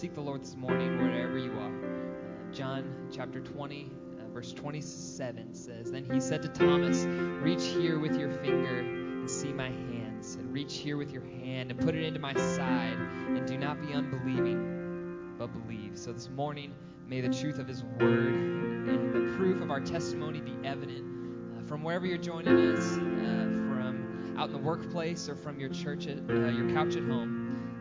seek the Lord this morning wherever you are. Uh, John chapter 20, uh, verse 27 says, Then he said to Thomas, Reach here with your finger and see my hands, and reach here with your hand and put it into my side, and do not be unbelieving, but believe. So this morning, may the truth of his word and the proof of our testimony be evident uh, from wherever you're joining us, uh, from out in the workplace or from your church, at, uh, your couch at home.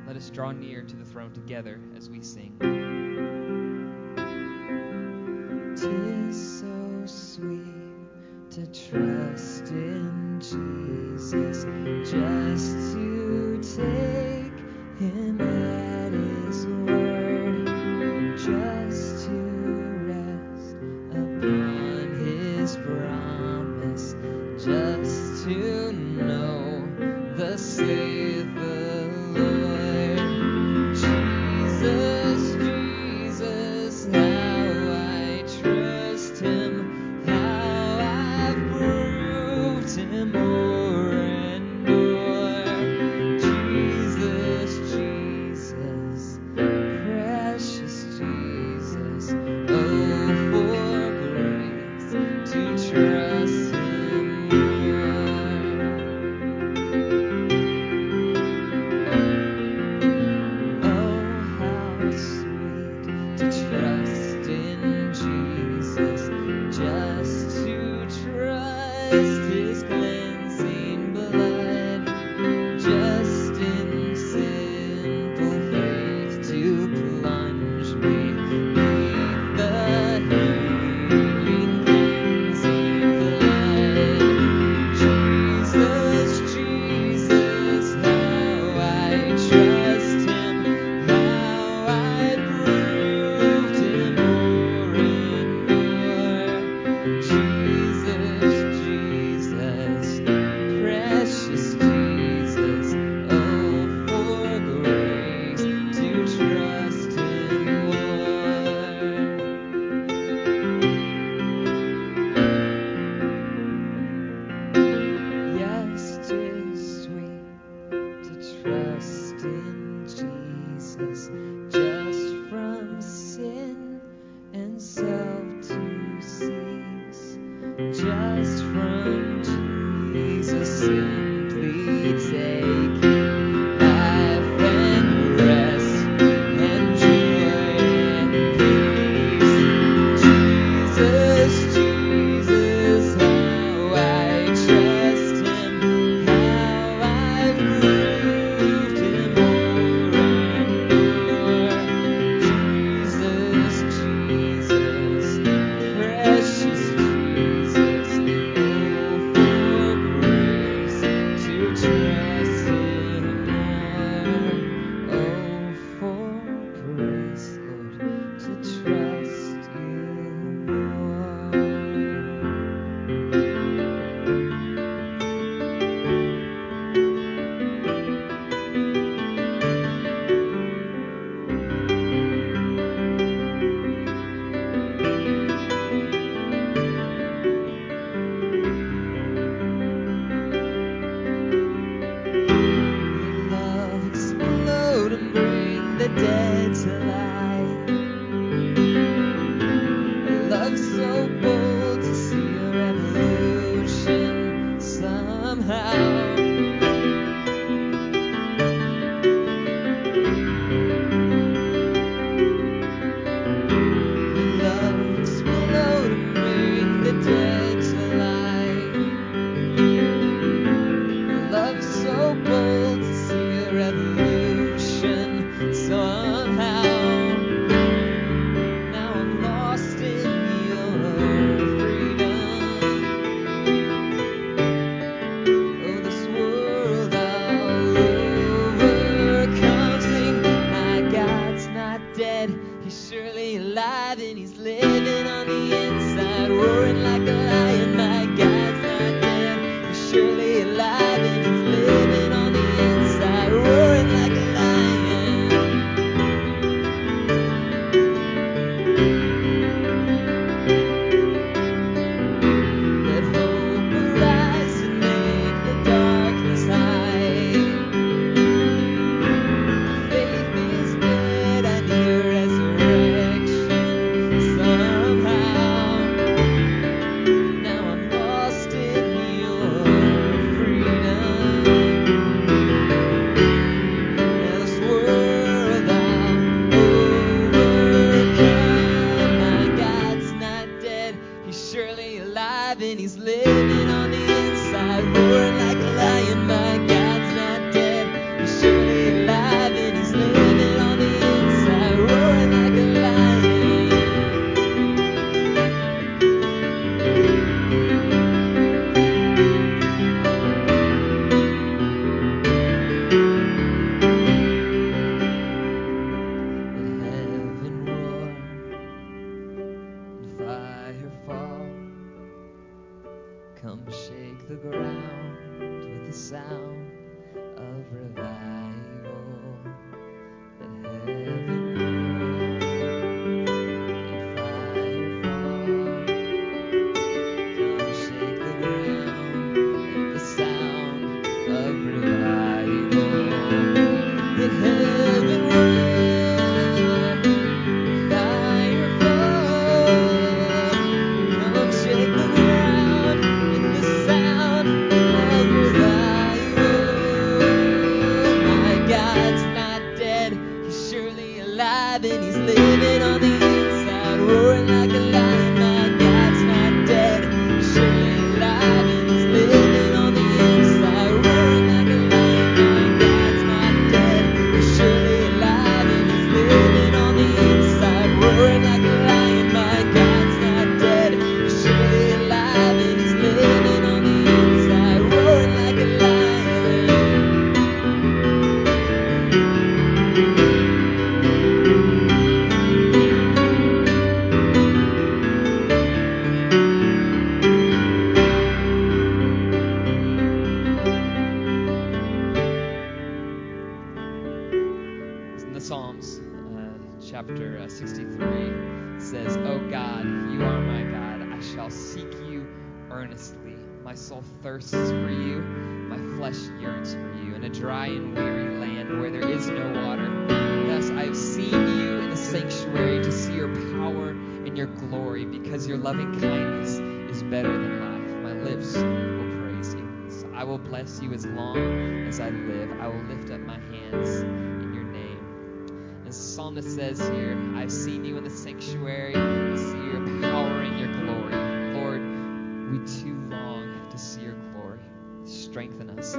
Let us draw near to the throne together as we sing. Tis so sweet to trust I will bless you as long as I live. I will lift up my hands in your name. As the psalmist says here, I've seen you in the sanctuary. I see your power and your glory. Lord, we too long to see your glory. Strengthen us.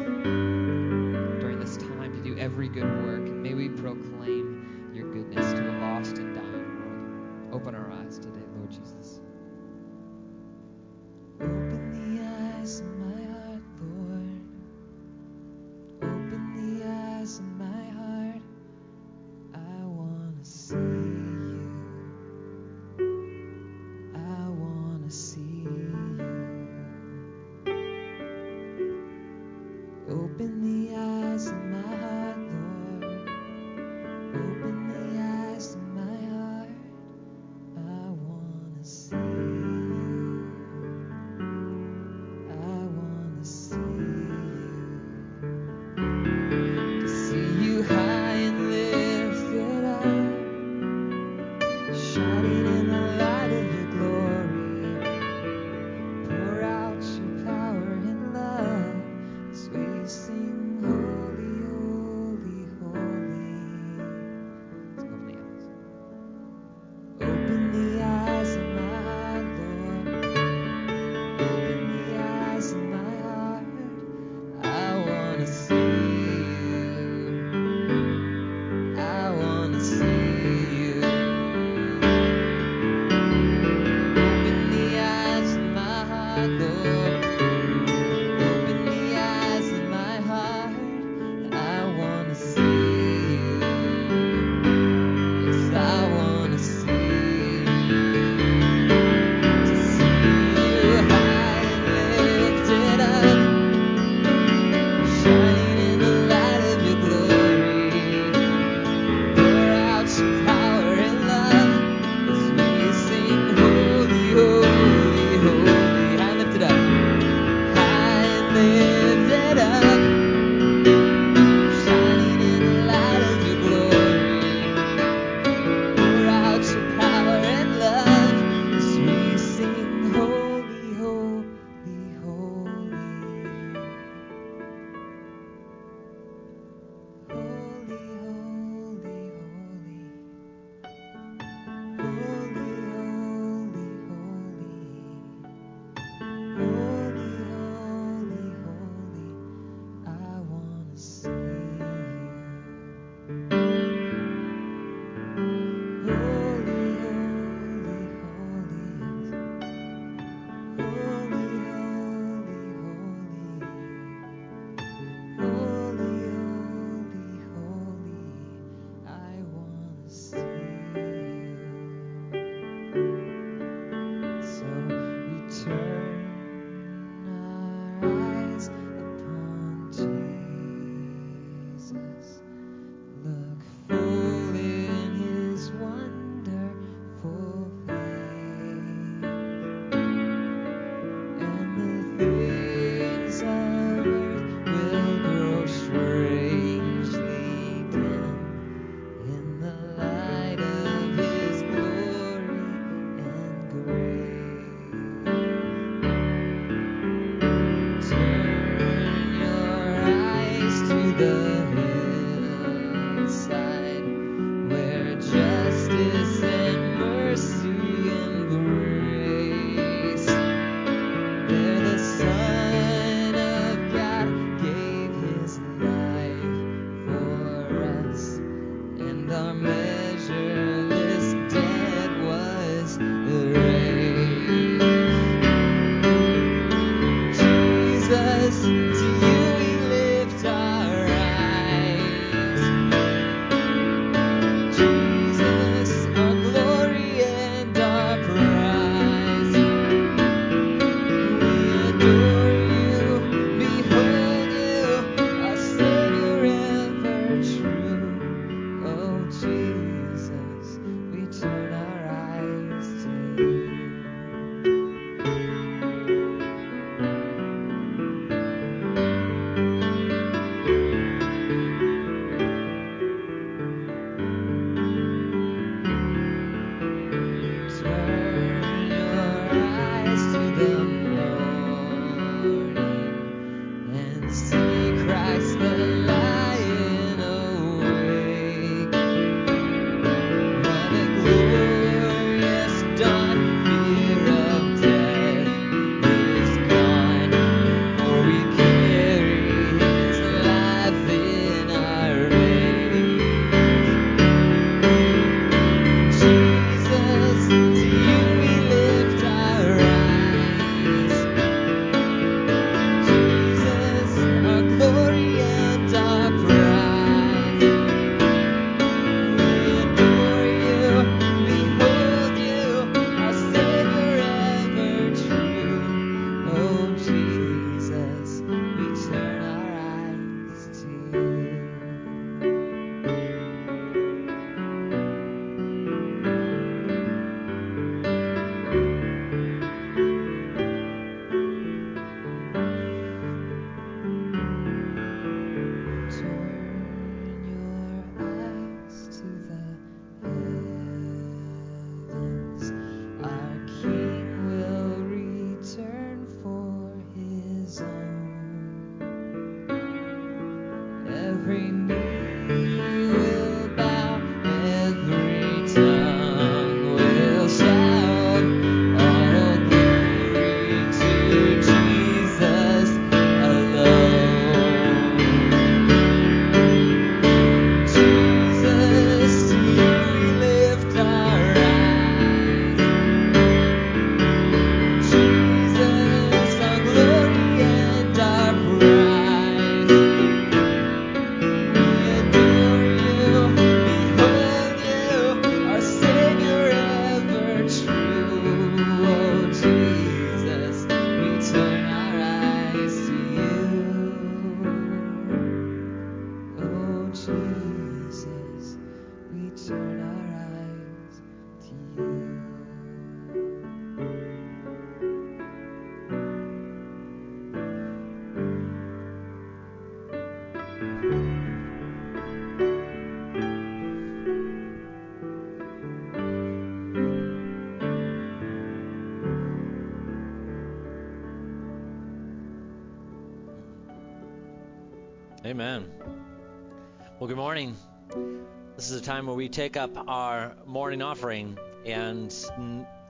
Amen. Well, good morning. This is a time where we take up our morning offering and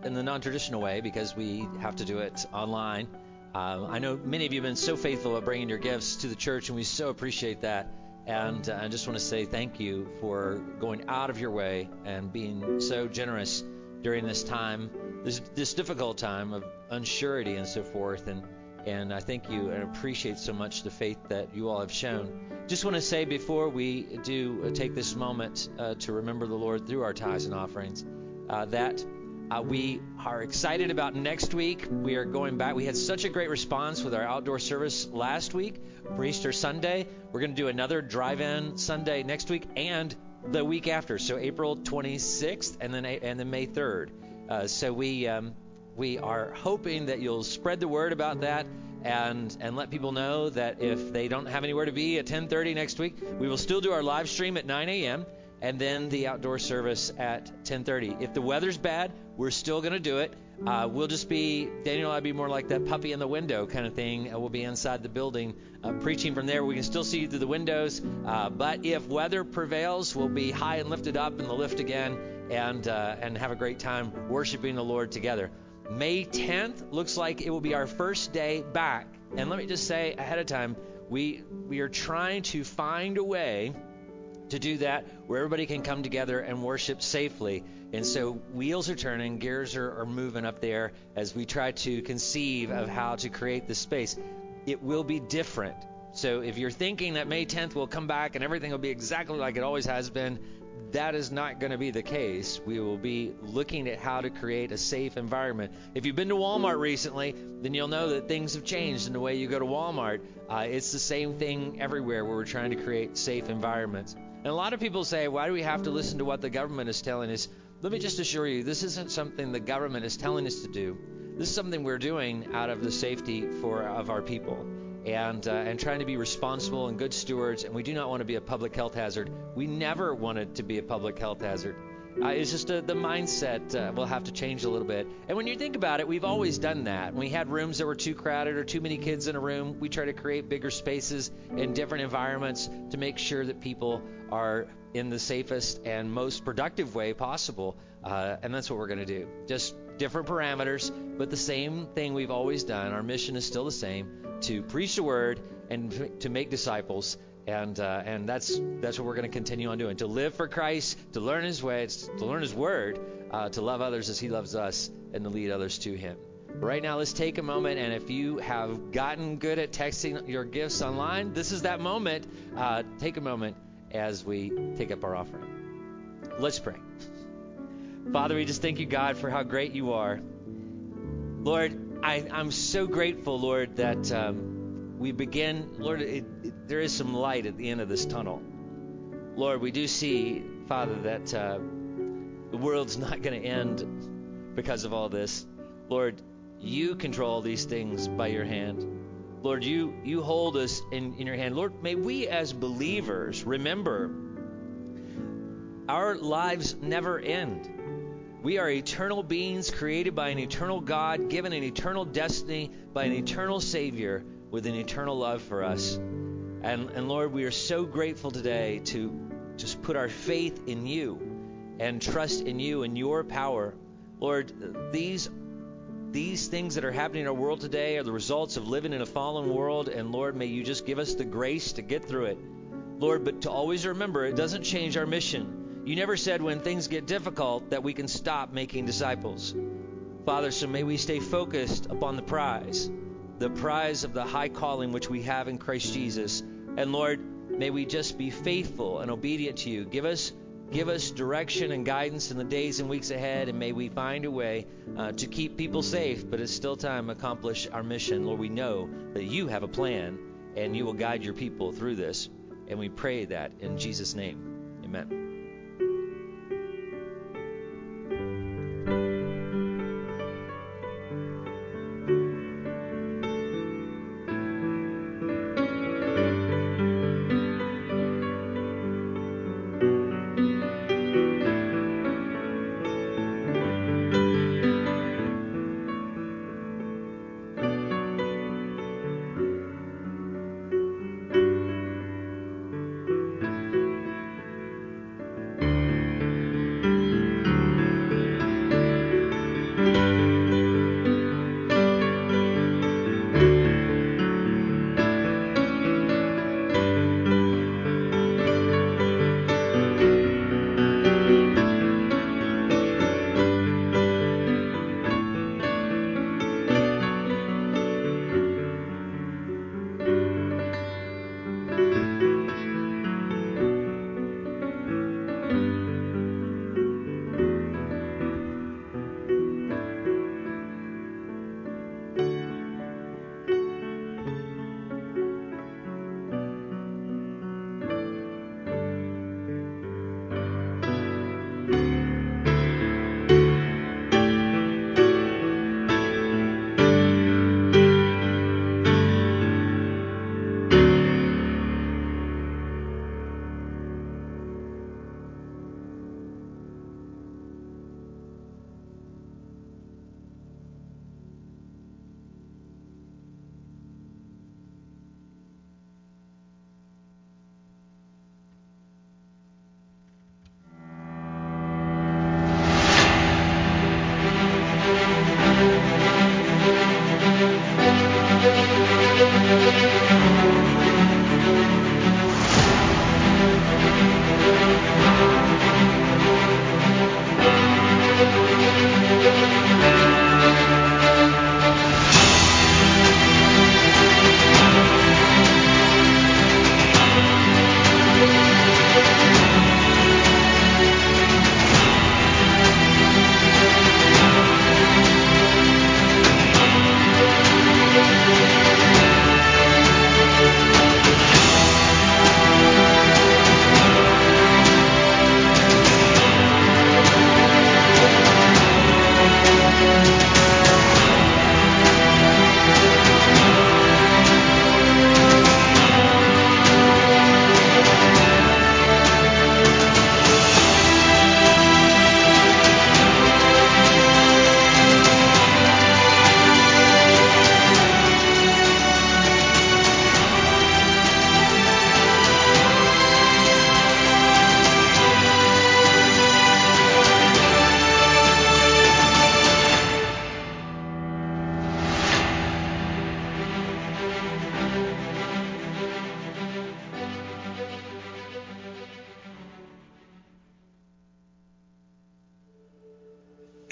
in the non traditional way because we have to do it online. Uh, I know many of you have been so faithful at bringing your gifts to the church, and we so appreciate that. And uh, I just want to say thank you for going out of your way and being so generous during this time, this, this difficult time of unsurety and so forth. And and I thank you and appreciate so much the faith that you all have shown. Just want to say before we do uh, take this moment uh, to remember the Lord through our tithes and offerings, uh, that uh, we are excited about next week. We are going back. We had such a great response with our outdoor service last week for Easter Sunday. We're going to do another drive-in Sunday next week and the week after, so April 26th and then and then May 3rd. Uh, so we um, we are hoping that you'll spread the word about that and and let people know that if they don't have anywhere to be at 10:30 next week, we will still do our live stream at 9 a.m. and then the outdoor service at 10:30. If the weather's bad, we're still going to do it. Uh, we'll just be Daniel I'll be more like that puppy in the window kind of thing. Uh, we'll be inside the building uh, preaching from there. We can still see you through the windows, uh, but if weather prevails, we'll be high and lifted up in the lift again and uh, and have a great time worshiping the Lord together. May 10th looks like it will be our first day back. And let me just say ahead of time, we we are trying to find a way to do that where everybody can come together and worship safely. And so wheels are turning, gears are, are moving up there as we try to conceive of how to create the space. It will be different. So if you're thinking that May 10th will come back and everything will be exactly like it always has been, that is not going to be the case. We will be looking at how to create a safe environment. If you've been to Walmart recently, then you'll know that things have changed in the way you go to Walmart. Uh, it's the same thing everywhere where we're trying to create safe environments. And a lot of people say, why do we have to listen to what the government is telling us? Let me just assure you, this isn't something the government is telling us to do. This is something we're doing out of the safety for of our people and uh, and trying to be responsible and good stewards. And we do not want to be a public health hazard. We never wanted to be a public health hazard. Uh, it's just a, the mindset uh, will have to change a little bit. And when you think about it, we've always done that. When we had rooms that were too crowded or too many kids in a room, we try to create bigger spaces in different environments to make sure that people are in the safest and most productive way possible. Uh, and that's what we're going to do. Just different parameters, but the same thing we've always done. Our mission is still the same to preach the word and to make disciples. And uh, and that's that's what we're going to continue on doing. To live for Christ, to learn His ways, to learn His word, uh, to love others as He loves us, and to lead others to Him. Right now, let's take a moment, and if you have gotten good at texting your gifts online, this is that moment. Uh, take a moment as we take up our offering. Let's pray. Father, we just thank you, God, for how great you are. Lord, I, am so grateful, Lord, that um, we begin, Lord, it, it, there is some light at the end of this tunnel. Lord, we do see, Father, that uh, the world's not going to end because of all this. Lord, you control these things by your hand. Lord, you, you hold us in, in your hand. Lord, may we as believers remember our lives never end. We are eternal beings created by an eternal God, given an eternal destiny by an eternal Savior with an eternal love for us. And, and Lord, we are so grateful today to just put our faith in you and trust in you and your power. Lord, these these things that are happening in our world today are the results of living in a fallen world, and Lord, may you just give us the grace to get through it. Lord, but to always remember it doesn't change our mission. You never said when things get difficult that we can stop making disciples. Father, so may we stay focused upon the prize, the prize of the high calling which we have in Christ Jesus. And Lord, may we just be faithful and obedient to you. Give us give us direction and guidance in the days and weeks ahead, and may we find a way uh, to keep people safe, but it's still time to accomplish our mission. Lord, we know that you have a plan, and you will guide your people through this. And we pray that in Jesus' name. Amen.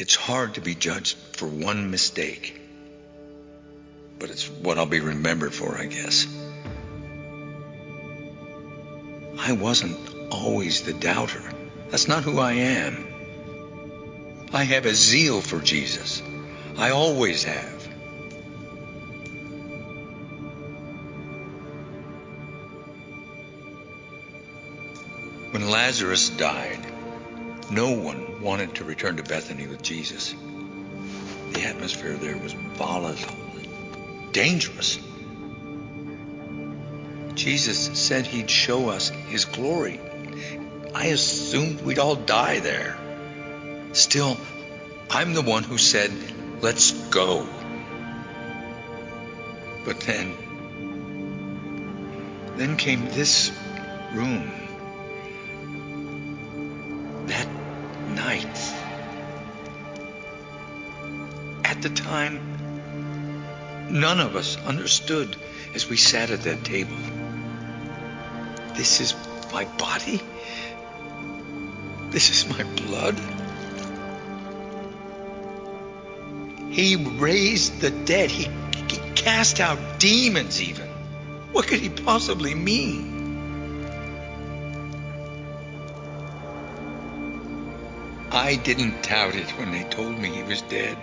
It's hard to be judged for one mistake, but it's what I'll be remembered for, I guess. I wasn't always the doubter. That's not who I am. I have a zeal for Jesus. I always have. When Lazarus died, no one wanted to return to Bethany with Jesus. The atmosphere there was volatile, dangerous. Jesus said he'd show us his glory. I assumed we'd all die there. Still, I'm the one who said, let's go. But then, then came this room. Time, none of us understood as we sat at that table. This is my body? This is my blood? He raised the dead. He, he cast out demons, even. What could he possibly mean? I didn't doubt it when they told me he was dead.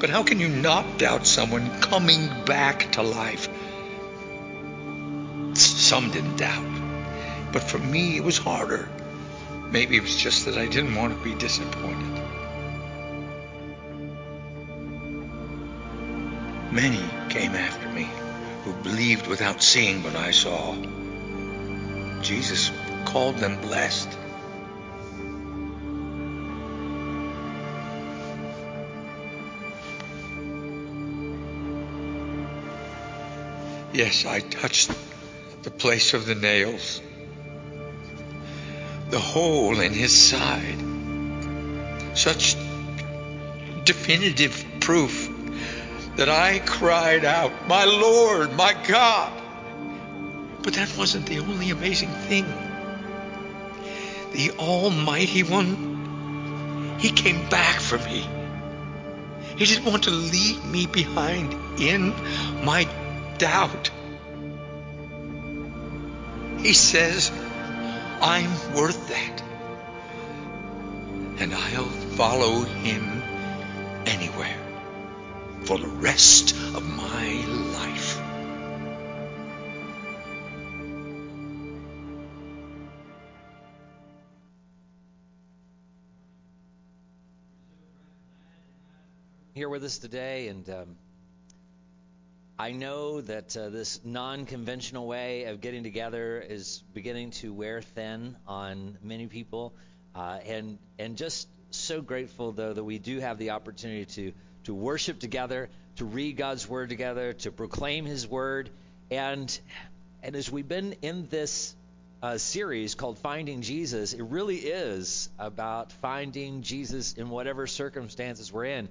But how can you not doubt someone coming back to life? Some didn't doubt. But for me, it was harder. Maybe it was just that I didn't want to be disappointed. Many came after me who believed without seeing what I saw. Jesus called them blessed. Yes, I touched the place of the nails, the hole in his side. Such definitive proof that I cried out, My Lord, my God. But that wasn't the only amazing thing. The Almighty One, He came back for me. He didn't want to leave me behind in my doubt. He says, I'm worth that. And I'll follow him anywhere for the rest of my life. here with us today, and um, I know that uh, this non-conventional way of getting together is beginning to wear thin on many people, uh, and and just so grateful though that we do have the opportunity to to worship together, to read God's word together, to proclaim His word, and and as we've been in this uh, series called Finding Jesus, it really is about finding Jesus in whatever circumstances we're in.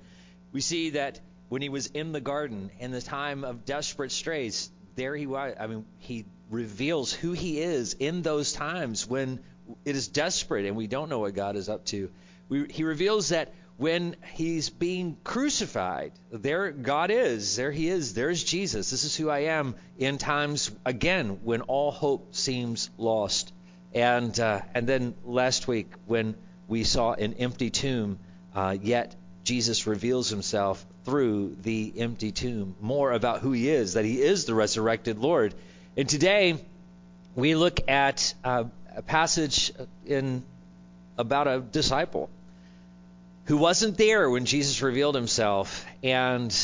We see that when he was in the garden in the time of desperate straits, there he was. I mean, he reveals who he is in those times when it is desperate and we don't know what God is up to. We, he reveals that when he's being crucified, there God is. There he is. There's Jesus. This is who I am in times, again, when all hope seems lost. And, uh, and then last week, when we saw an empty tomb, uh, yet Jesus reveals himself through the empty tomb. More about who he is, that he is the resurrected Lord. And today, we look at uh, a passage in about a disciple who wasn't there when Jesus revealed himself and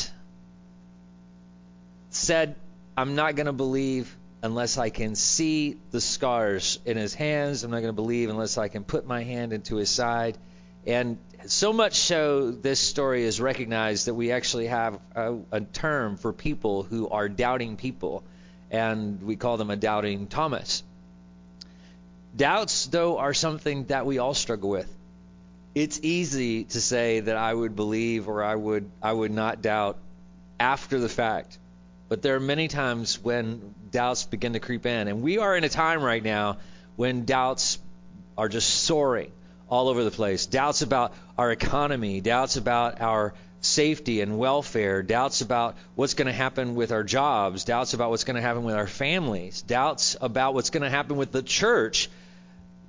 said, I'm not going to believe unless I can see the scars in his hands. I'm not going to believe unless I can put my hand into his side. And so much so, this story is recognized that we actually have a, a term for people who are doubting people, and we call them a doubting Thomas. Doubts, though, are something that we all struggle with. It's easy to say that I would believe or I would I would not doubt after the fact. But there are many times when doubts begin to creep in. And we are in a time right now when doubts are just soaring all over the place. Doubts about our economy, doubts about our safety and welfare, doubts about what's going to happen with our jobs, doubts about what's going to happen with our families, doubts about what's going to happen with the church,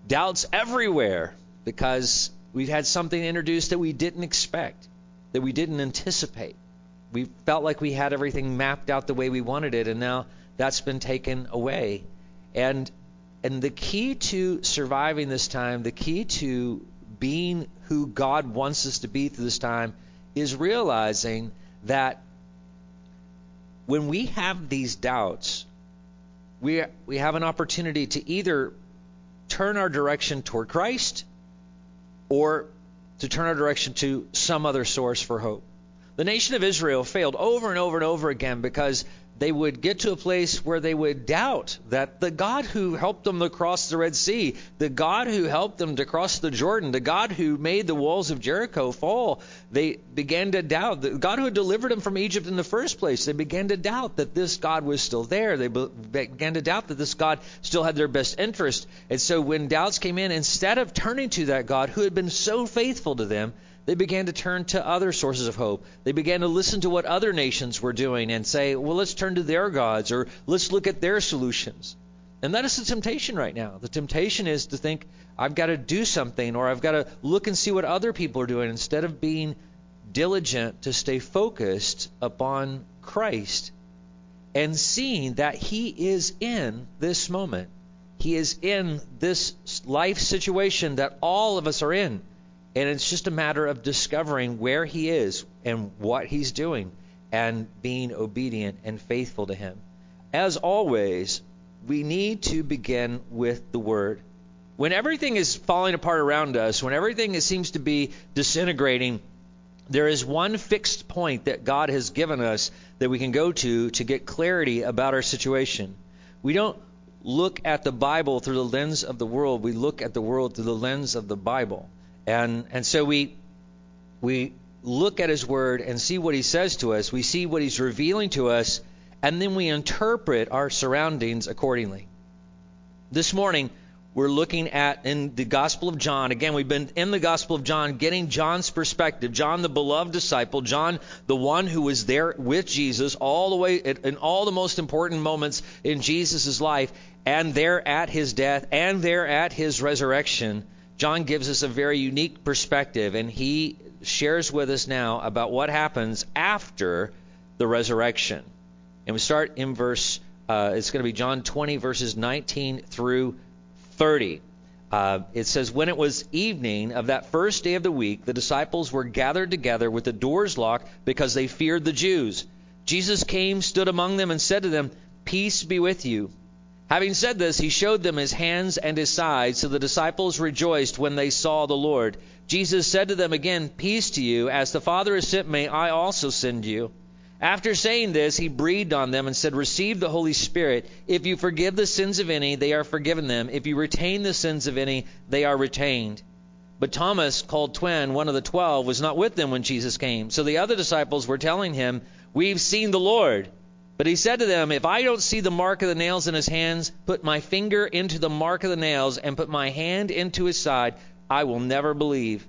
doubts everywhere because we've had something introduced that we didn't expect, that we didn't anticipate. We felt like we had everything mapped out the way we wanted it, and now that's been taken away. And and the key to surviving this time, the key to being who God wants us to be through this time is realizing that when we have these doubts, we we have an opportunity to either turn our direction toward Christ or to turn our direction to some other source for hope. The nation of Israel failed over and over and over again because they would get to a place where they would doubt that the God who helped them to cross the Red Sea, the God who helped them to cross the Jordan, the God who made the walls of Jericho fall, they began to doubt. The God who had delivered them from Egypt in the first place, they began to doubt that this God was still there. They began to doubt that this God still had their best interest. And so when doubts came in, instead of turning to that God who had been so faithful to them, they began to turn to other sources of hope. They began to listen to what other nations were doing and say, well, let's turn to their gods or let's look at their solutions. And that is the temptation right now. The temptation is to think, I've got to do something or I've got to look and see what other people are doing instead of being diligent to stay focused upon Christ and seeing that He is in this moment. He is in this life situation that all of us are in. And it's just a matter of discovering where he is and what he's doing and being obedient and faithful to him. As always, we need to begin with the word. When everything is falling apart around us, when everything seems to be disintegrating, there is one fixed point that God has given us that we can go to to get clarity about our situation. We don't look at the Bible through the lens of the world, we look at the world through the lens of the Bible. And and so we we look at his word and see what he says to us. We see what he's revealing to us, and then we interpret our surroundings accordingly. This morning, we're looking at in the Gospel of John. Again, we've been in the Gospel of John getting John's perspective. John, the beloved disciple, John, the one who was there with Jesus all the way in all the most important moments in Jesus' life, and there at his death, and there at his resurrection. John gives us a very unique perspective, and he shares with us now about what happens after the resurrection. And we start in verse, uh, it's going to be John 20, verses 19 through 30. Uh, it says, When it was evening of that first day of the week, the disciples were gathered together with the doors locked because they feared the Jews. Jesus came, stood among them, and said to them, Peace be with you. Having said this, he showed them his hands and his side, so the disciples rejoiced when they saw the Lord. Jesus said to them again, Peace to you. As the Father has sent me, I also send you. After saying this, he breathed on them and said, Receive the Holy Spirit. If you forgive the sins of any, they are forgiven them. If you retain the sins of any, they are retained. But Thomas, called Twin, one of the twelve, was not with them when Jesus came. So the other disciples were telling him, We've seen the Lord. But he said to them, If I don't see the mark of the nails in his hands, put my finger into the mark of the nails, and put my hand into his side, I will never believe.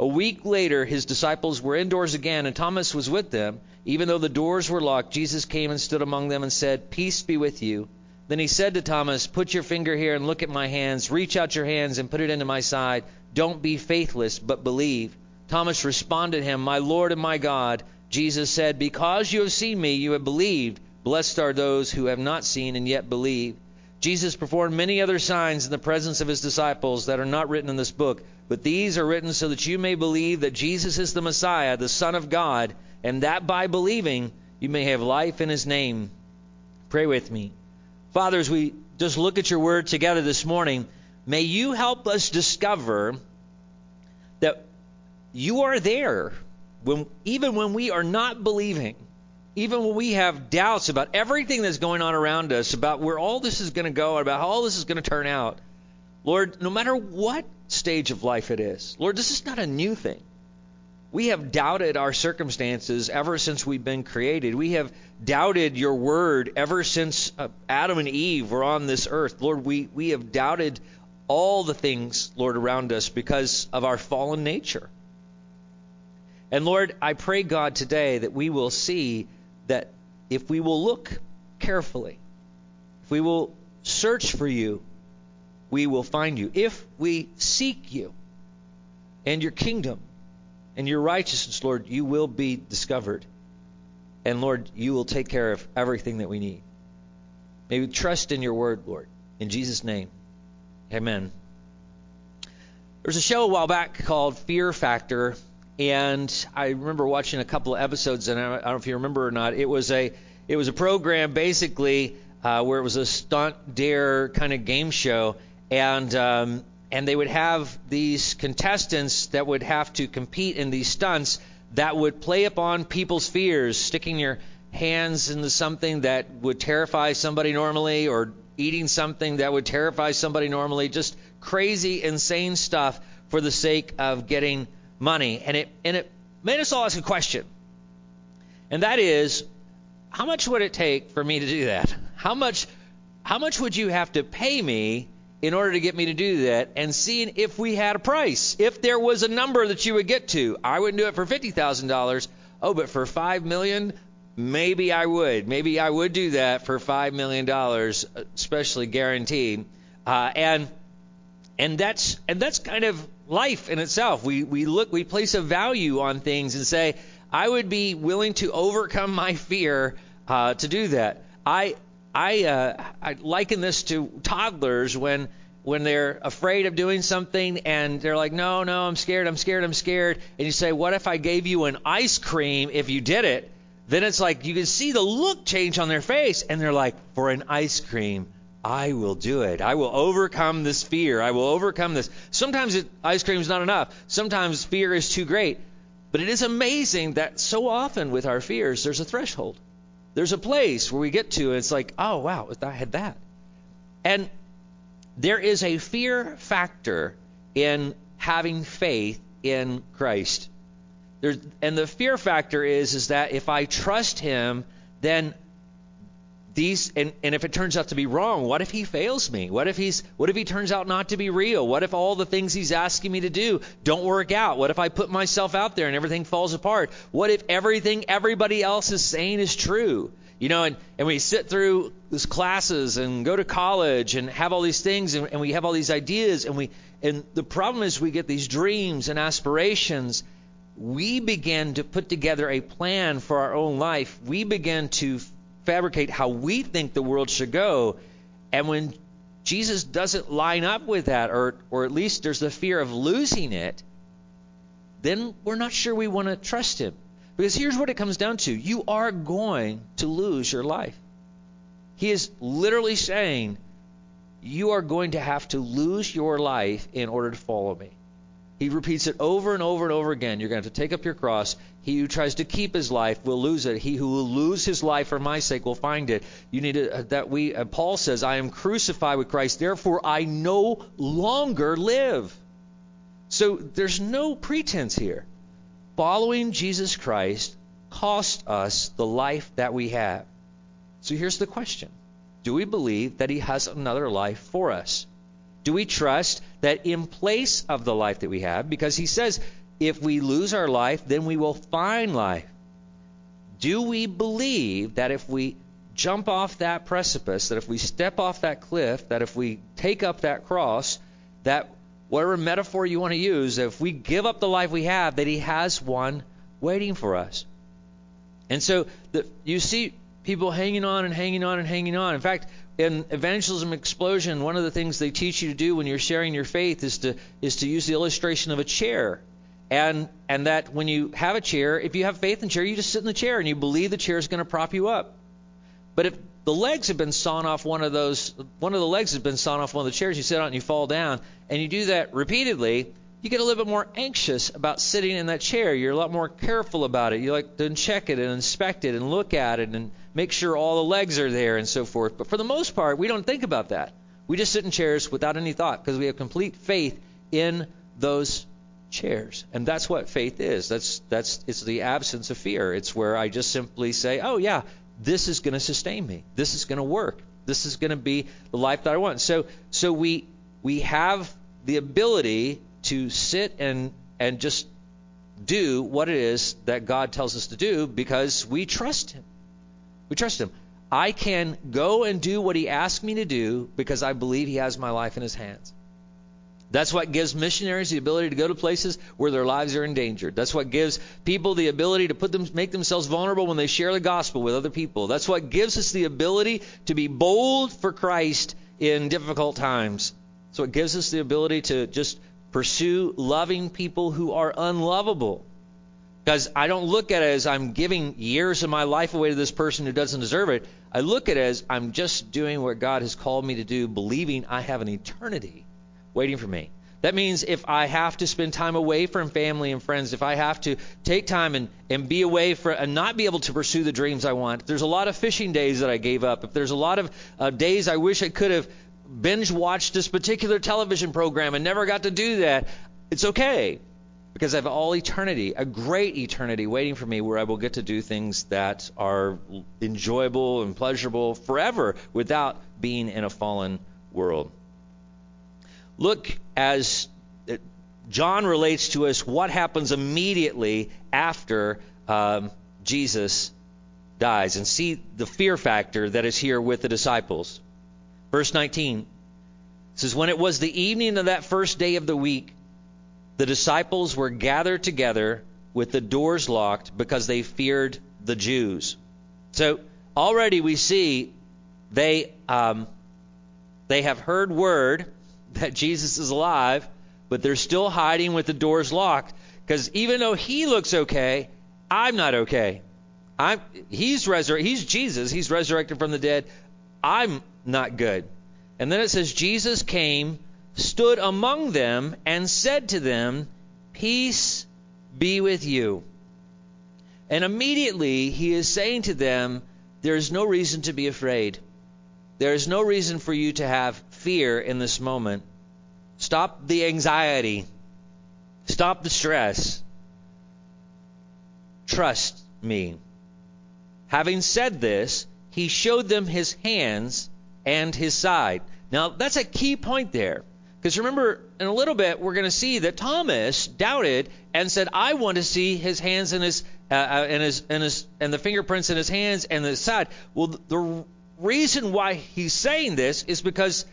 A week later, his disciples were indoors again, and Thomas was with them. Even though the doors were locked, Jesus came and stood among them and said, Peace be with you. Then he said to Thomas, Put your finger here and look at my hands. Reach out your hands and put it into my side. Don't be faithless, but believe. Thomas responded to him, My Lord and my God. Jesus said, Because you have seen me, you have believed. Blessed are those who have not seen and yet believe. Jesus performed many other signs in the presence of his disciples that are not written in this book, but these are written so that you may believe that Jesus is the Messiah, the Son of God, and that by believing you may have life in his name. Pray with me. Father, as we just look at your word together this morning, may you help us discover that you are there when, even when we are not believing, even when we have doubts about everything that's going on around us, about where all this is going to go, about how all this is going to turn out. Lord, no matter what stage of life it is, Lord, this is not a new thing. We have doubted our circumstances ever since we've been created. We have doubted your word ever since uh, Adam and Eve were on this earth. Lord, we, we have doubted all the things, Lord, around us because of our fallen nature. And Lord, I pray, God, today that we will see that if we will look carefully, if we will search for you, we will find you. If we seek you and your kingdom and your righteousness, Lord, you will be discovered. And Lord, you will take care of everything that we need. May we trust in your word, Lord. In Jesus' name, amen. There's a show a while back called Fear Factor, and I remember watching a couple of episodes, and I don't know if you remember or not. It was a it was a program basically uh, where it was a stunt dare kind of game show, and um, and they would have these contestants that would have to compete in these stunts that would play upon people's fears, sticking your hands into something that would terrify somebody normally, or eating something that would terrify somebody normally, just crazy, insane stuff for the sake of getting money. And it and it made us all ask a question. And that is, how much would it take for me to do that? How much how much would you have to pay me in order to get me to do that and seeing if we had a price. If there was a number that you would get to. I wouldn't do it for $50,000. Oh, but for 5 million, maybe I would. Maybe I would do that for 5 million dollars, especially guaranteed. Uh, and and that's and that's kind of life in itself. We we look we place a value on things and say I would be willing to overcome my fear uh, to do that. I I uh, I liken this to toddlers when when they're afraid of doing something and they're like, no, no, I'm scared, I'm scared, I'm scared. And you say, what if I gave you an ice cream if you did it? Then it's like you can see the look change on their face, and they're like, for an ice cream, I will do it. I will overcome this fear. I will overcome this. Sometimes it, ice cream is not enough. Sometimes fear is too great. But it is amazing that so often with our fears, there's a threshold. There's a place where we get to, and it's like, oh, wow, I had that. And there is a fear factor in having faith in Christ. There's, and the fear factor is is that if I trust Him, then these and, and if it turns out to be wrong, what if he fails me? What if he's what if he turns out not to be real? What if all the things he's asking me to do don't work out? What if I put myself out there and everything falls apart? What if everything everybody else is saying is true? You know, and, and we sit through these classes and go to college and have all these things and, and we have all these ideas and we and the problem is we get these dreams and aspirations. We begin to put together a plan for our own life. We begin to fabricate how we think the world should go. And when Jesus doesn't line up with that, or, or at least there's the fear of losing it, then we're not sure we want to trust him. Because here's what it comes down to you are going to lose your life. He is literally saying, You are going to have to lose your life in order to follow me. He repeats it over and over and over again. You're going to have to take up your cross. He who tries to keep his life will lose it. He who will lose his life for my sake will find it. You need to, uh, that we. Uh, Paul says, "I am crucified with Christ; therefore I no longer live." So there's no pretense here. Following Jesus Christ cost us the life that we have. So here's the question: Do we believe that He has another life for us? Do we trust that in place of the life that we have, because he says, if we lose our life, then we will find life. Do we believe that if we jump off that precipice, that if we step off that cliff, that if we take up that cross, that whatever metaphor you want to use, if we give up the life we have, that he has one waiting for us? And so the, you see people hanging on and hanging on and hanging on. In fact, in evangelism explosion one of the things they teach you to do when you're sharing your faith is to is to use the illustration of a chair and and that when you have a chair if you have faith in chair you just sit in the chair and you believe the chair is going to prop you up but if the legs have been sawn off one of those one of the legs has been sawn off one of the chairs you sit on and you fall down and you do that repeatedly you get a little bit more anxious about sitting in that chair. You're a lot more careful about it. You like to check it and inspect it and look at it and make sure all the legs are there and so forth. But for the most part, we don't think about that. We just sit in chairs without any thought because we have complete faith in those chairs. And that's what faith is. That's that's it's the absence of fear. It's where I just simply say, "Oh yeah, this is going to sustain me. This is going to work. This is going to be the life that I want." So so we we have the ability to sit and and just do what it is that God tells us to do because we trust him. We trust him. I can go and do what he asked me to do because I believe he has my life in his hands. That's what gives missionaries the ability to go to places where their lives are endangered. That's what gives people the ability to put them make themselves vulnerable when they share the gospel with other people. That's what gives us the ability to be bold for Christ in difficult times. So it gives us the ability to just pursue loving people who are unlovable. Because I don't look at it as I'm giving years of my life away to this person who doesn't deserve it. I look at it as I'm just doing what God has called me to do, believing I have an eternity waiting for me. That means if I have to spend time away from family and friends, if I have to take time and, and be away for and not be able to pursue the dreams I want, there's a lot of fishing days that I gave up, if there's a lot of uh, days I wish I could have binge watched this particular television program and never got to do that, it's okay because I have all eternity, a great eternity waiting for me where I will get to do things that are enjoyable and pleasurable forever without being in a fallen world. Look as John relates to us what happens immediately after um, Jesus dies and see the fear factor that is here with the disciples. Verse 19 says, When it was the evening of that first day of the week, the disciples were gathered together with the doors locked because they feared the Jews. So already we see they um, they have heard word that Jesus is alive, but they're still hiding with the doors locked because even though he looks okay, I'm not okay. I'm he's resur- he's Jesus, he's resurrected from the dead. I'm not good. And then it says Jesus came, stood among them and said to them, "Peace be with you." And immediately he is saying to them, there is no reason to be afraid. There is no reason for you to have fear in this moment. Stop the anxiety. Stop the stress. Trust me. Having said this, he showed them his hands and his side. Now, that's a key point there. Because remember, in a little bit, we're going to see that Thomas doubted and said, "I want to see his hands and his uh, and his and his and the fingerprints in his hands and the side." Well, the reason why he's saying this is because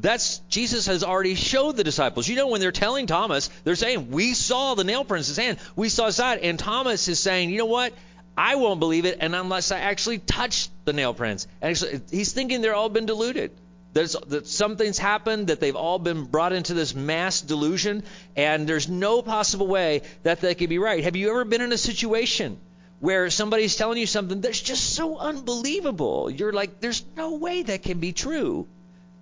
that's Jesus has already showed the disciples. You know, when they're telling Thomas, they're saying, "We saw the nail prints in his hand. We saw his side," and Thomas is saying, "You know what? I won't believe it, and unless I actually touch the nail prints." Actually, he's thinking they're all been deluded. There's, that something's happened, that they've all been brought into this mass delusion, and there's no possible way that they could be right. Have you ever been in a situation where somebody's telling you something that's just so unbelievable? You're like, there's no way that can be true.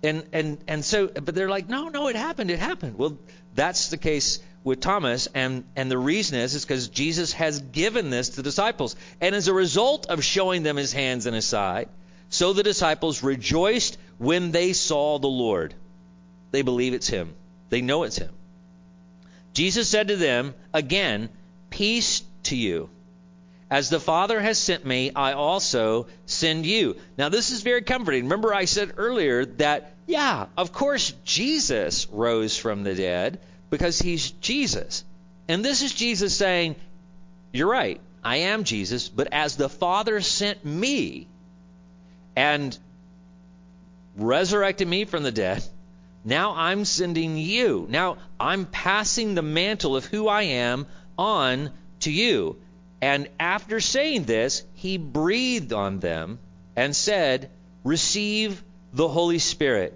And, and, and so, but they're like, no, no, it happened, it happened. Well, that's the case with Thomas, and, and the reason is, is because Jesus has given this to the disciples. And as a result of showing them his hands and his side, so the disciples rejoiced when they saw the Lord. They believe it's him. They know it's him. Jesus said to them, again, Peace to you. As the Father has sent me, I also send you. Now, this is very comforting. Remember, I said earlier that, yeah, of course, Jesus rose from the dead because he's Jesus. And this is Jesus saying, You're right, I am Jesus, but as the Father sent me and resurrected me from the dead, now I'm sending you. Now I'm passing the mantle of who I am on to you. And after saying this, he breathed on them and said, Receive the Holy Spirit.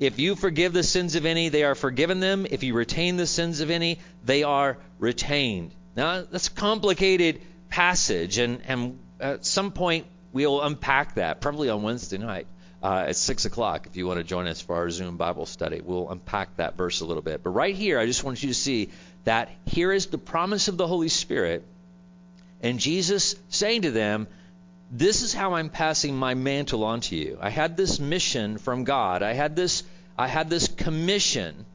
If you forgive the sins of any, they are forgiven them. If you retain the sins of any, they are retained. Now, that's a complicated passage, and, and at some point we'll unpack that, probably on Wednesday night uh, at 6 o'clock if you want to join us for our Zoom Bible study. We'll unpack that verse a little bit. But right here, I just want you to see that here is the promise of the Holy Spirit and Jesus saying to them, This is how I'm passing my mantle on to you. I had this mission from God. I had this I had this commission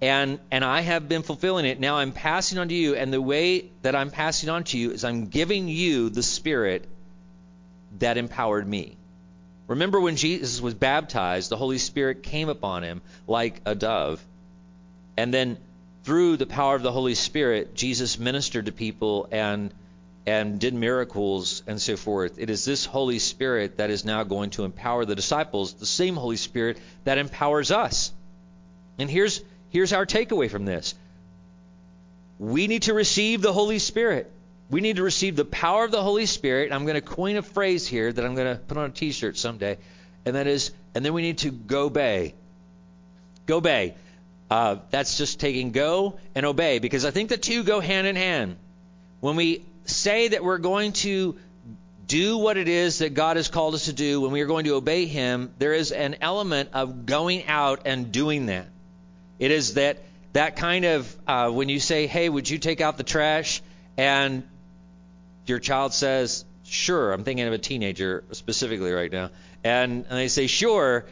and and I have been fulfilling it. Now I'm passing on to you, and the way that I'm passing on to you is I'm giving you the spirit that empowered me. Remember when Jesus was baptized, the Holy Spirit came upon him like a dove. And then through the power of the Holy Spirit, Jesus ministered to people and and did miracles and so forth. It is this Holy Spirit that is now going to empower the disciples, the same Holy Spirit that empowers us. And here's here's our takeaway from this. We need to receive the Holy Spirit. We need to receive the power of the Holy Spirit. I'm going to coin a phrase here that I'm going to put on a t-shirt someday, and that is and then we need to go obey. Go obey. Uh, that's just taking go and obey because I think the two go hand in hand. When we say that we're going to do what it is that God has called us to do, when we are going to obey Him, there is an element of going out and doing that. It is that that kind of uh, when you say, "Hey, would you take out the trash?" and your child says, "Sure." I'm thinking of a teenager specifically right now, and, and they say, "Sure."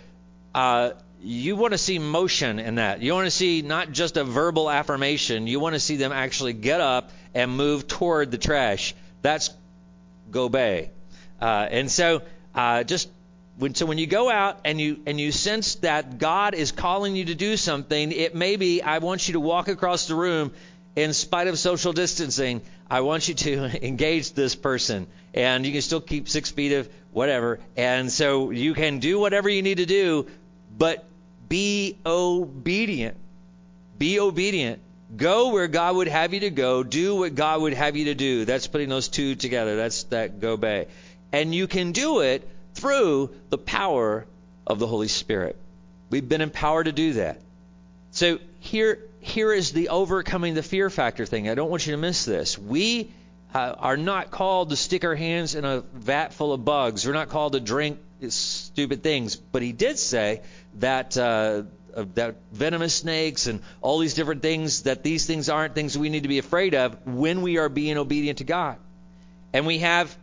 Uh, you want to see motion in that. You want to see not just a verbal affirmation. You want to see them actually get up and move toward the trash. That's go bay. Uh, and so, uh, just when so when you go out and you and you sense that God is calling you to do something, it may be I want you to walk across the room in spite of social distancing. I want you to engage this person, and you can still keep six feet of whatever. And so you can do whatever you need to do, but be obedient. Be obedient. Go where God would have you to go. Do what God would have you to do. That's putting those two together. That's that go bay. And you can do it through the power of the Holy Spirit. We've been empowered to do that. So here, here is the overcoming the fear factor thing. I don't want you to miss this. We uh, are not called to stick our hands in a vat full of bugs. We're not called to drink stupid things. But he did say that uh, that venomous snakes and all these different things that these things aren't things we need to be afraid of when we are being obedient to God. And we have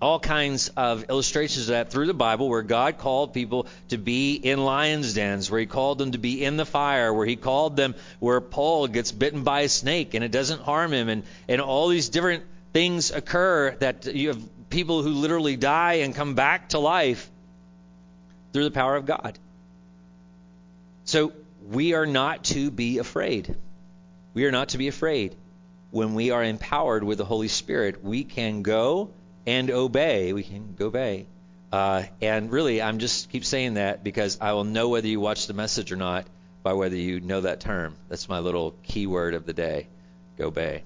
all kinds of illustrations of that through the Bible where God called people to be in lions' dens, where He called them to be in the fire, where He called them where Paul gets bitten by a snake and it doesn't harm him, and, and all these different things occur that you have people who literally die and come back to life through the power of God. So we are not to be afraid. We are not to be afraid. When we are empowered with the Holy Spirit, we can go and obey. We can go obey. Uh, and really, I'm just keep saying that because I will know whether you watch the message or not by whether you know that term. That's my little keyword of the day. Go obey.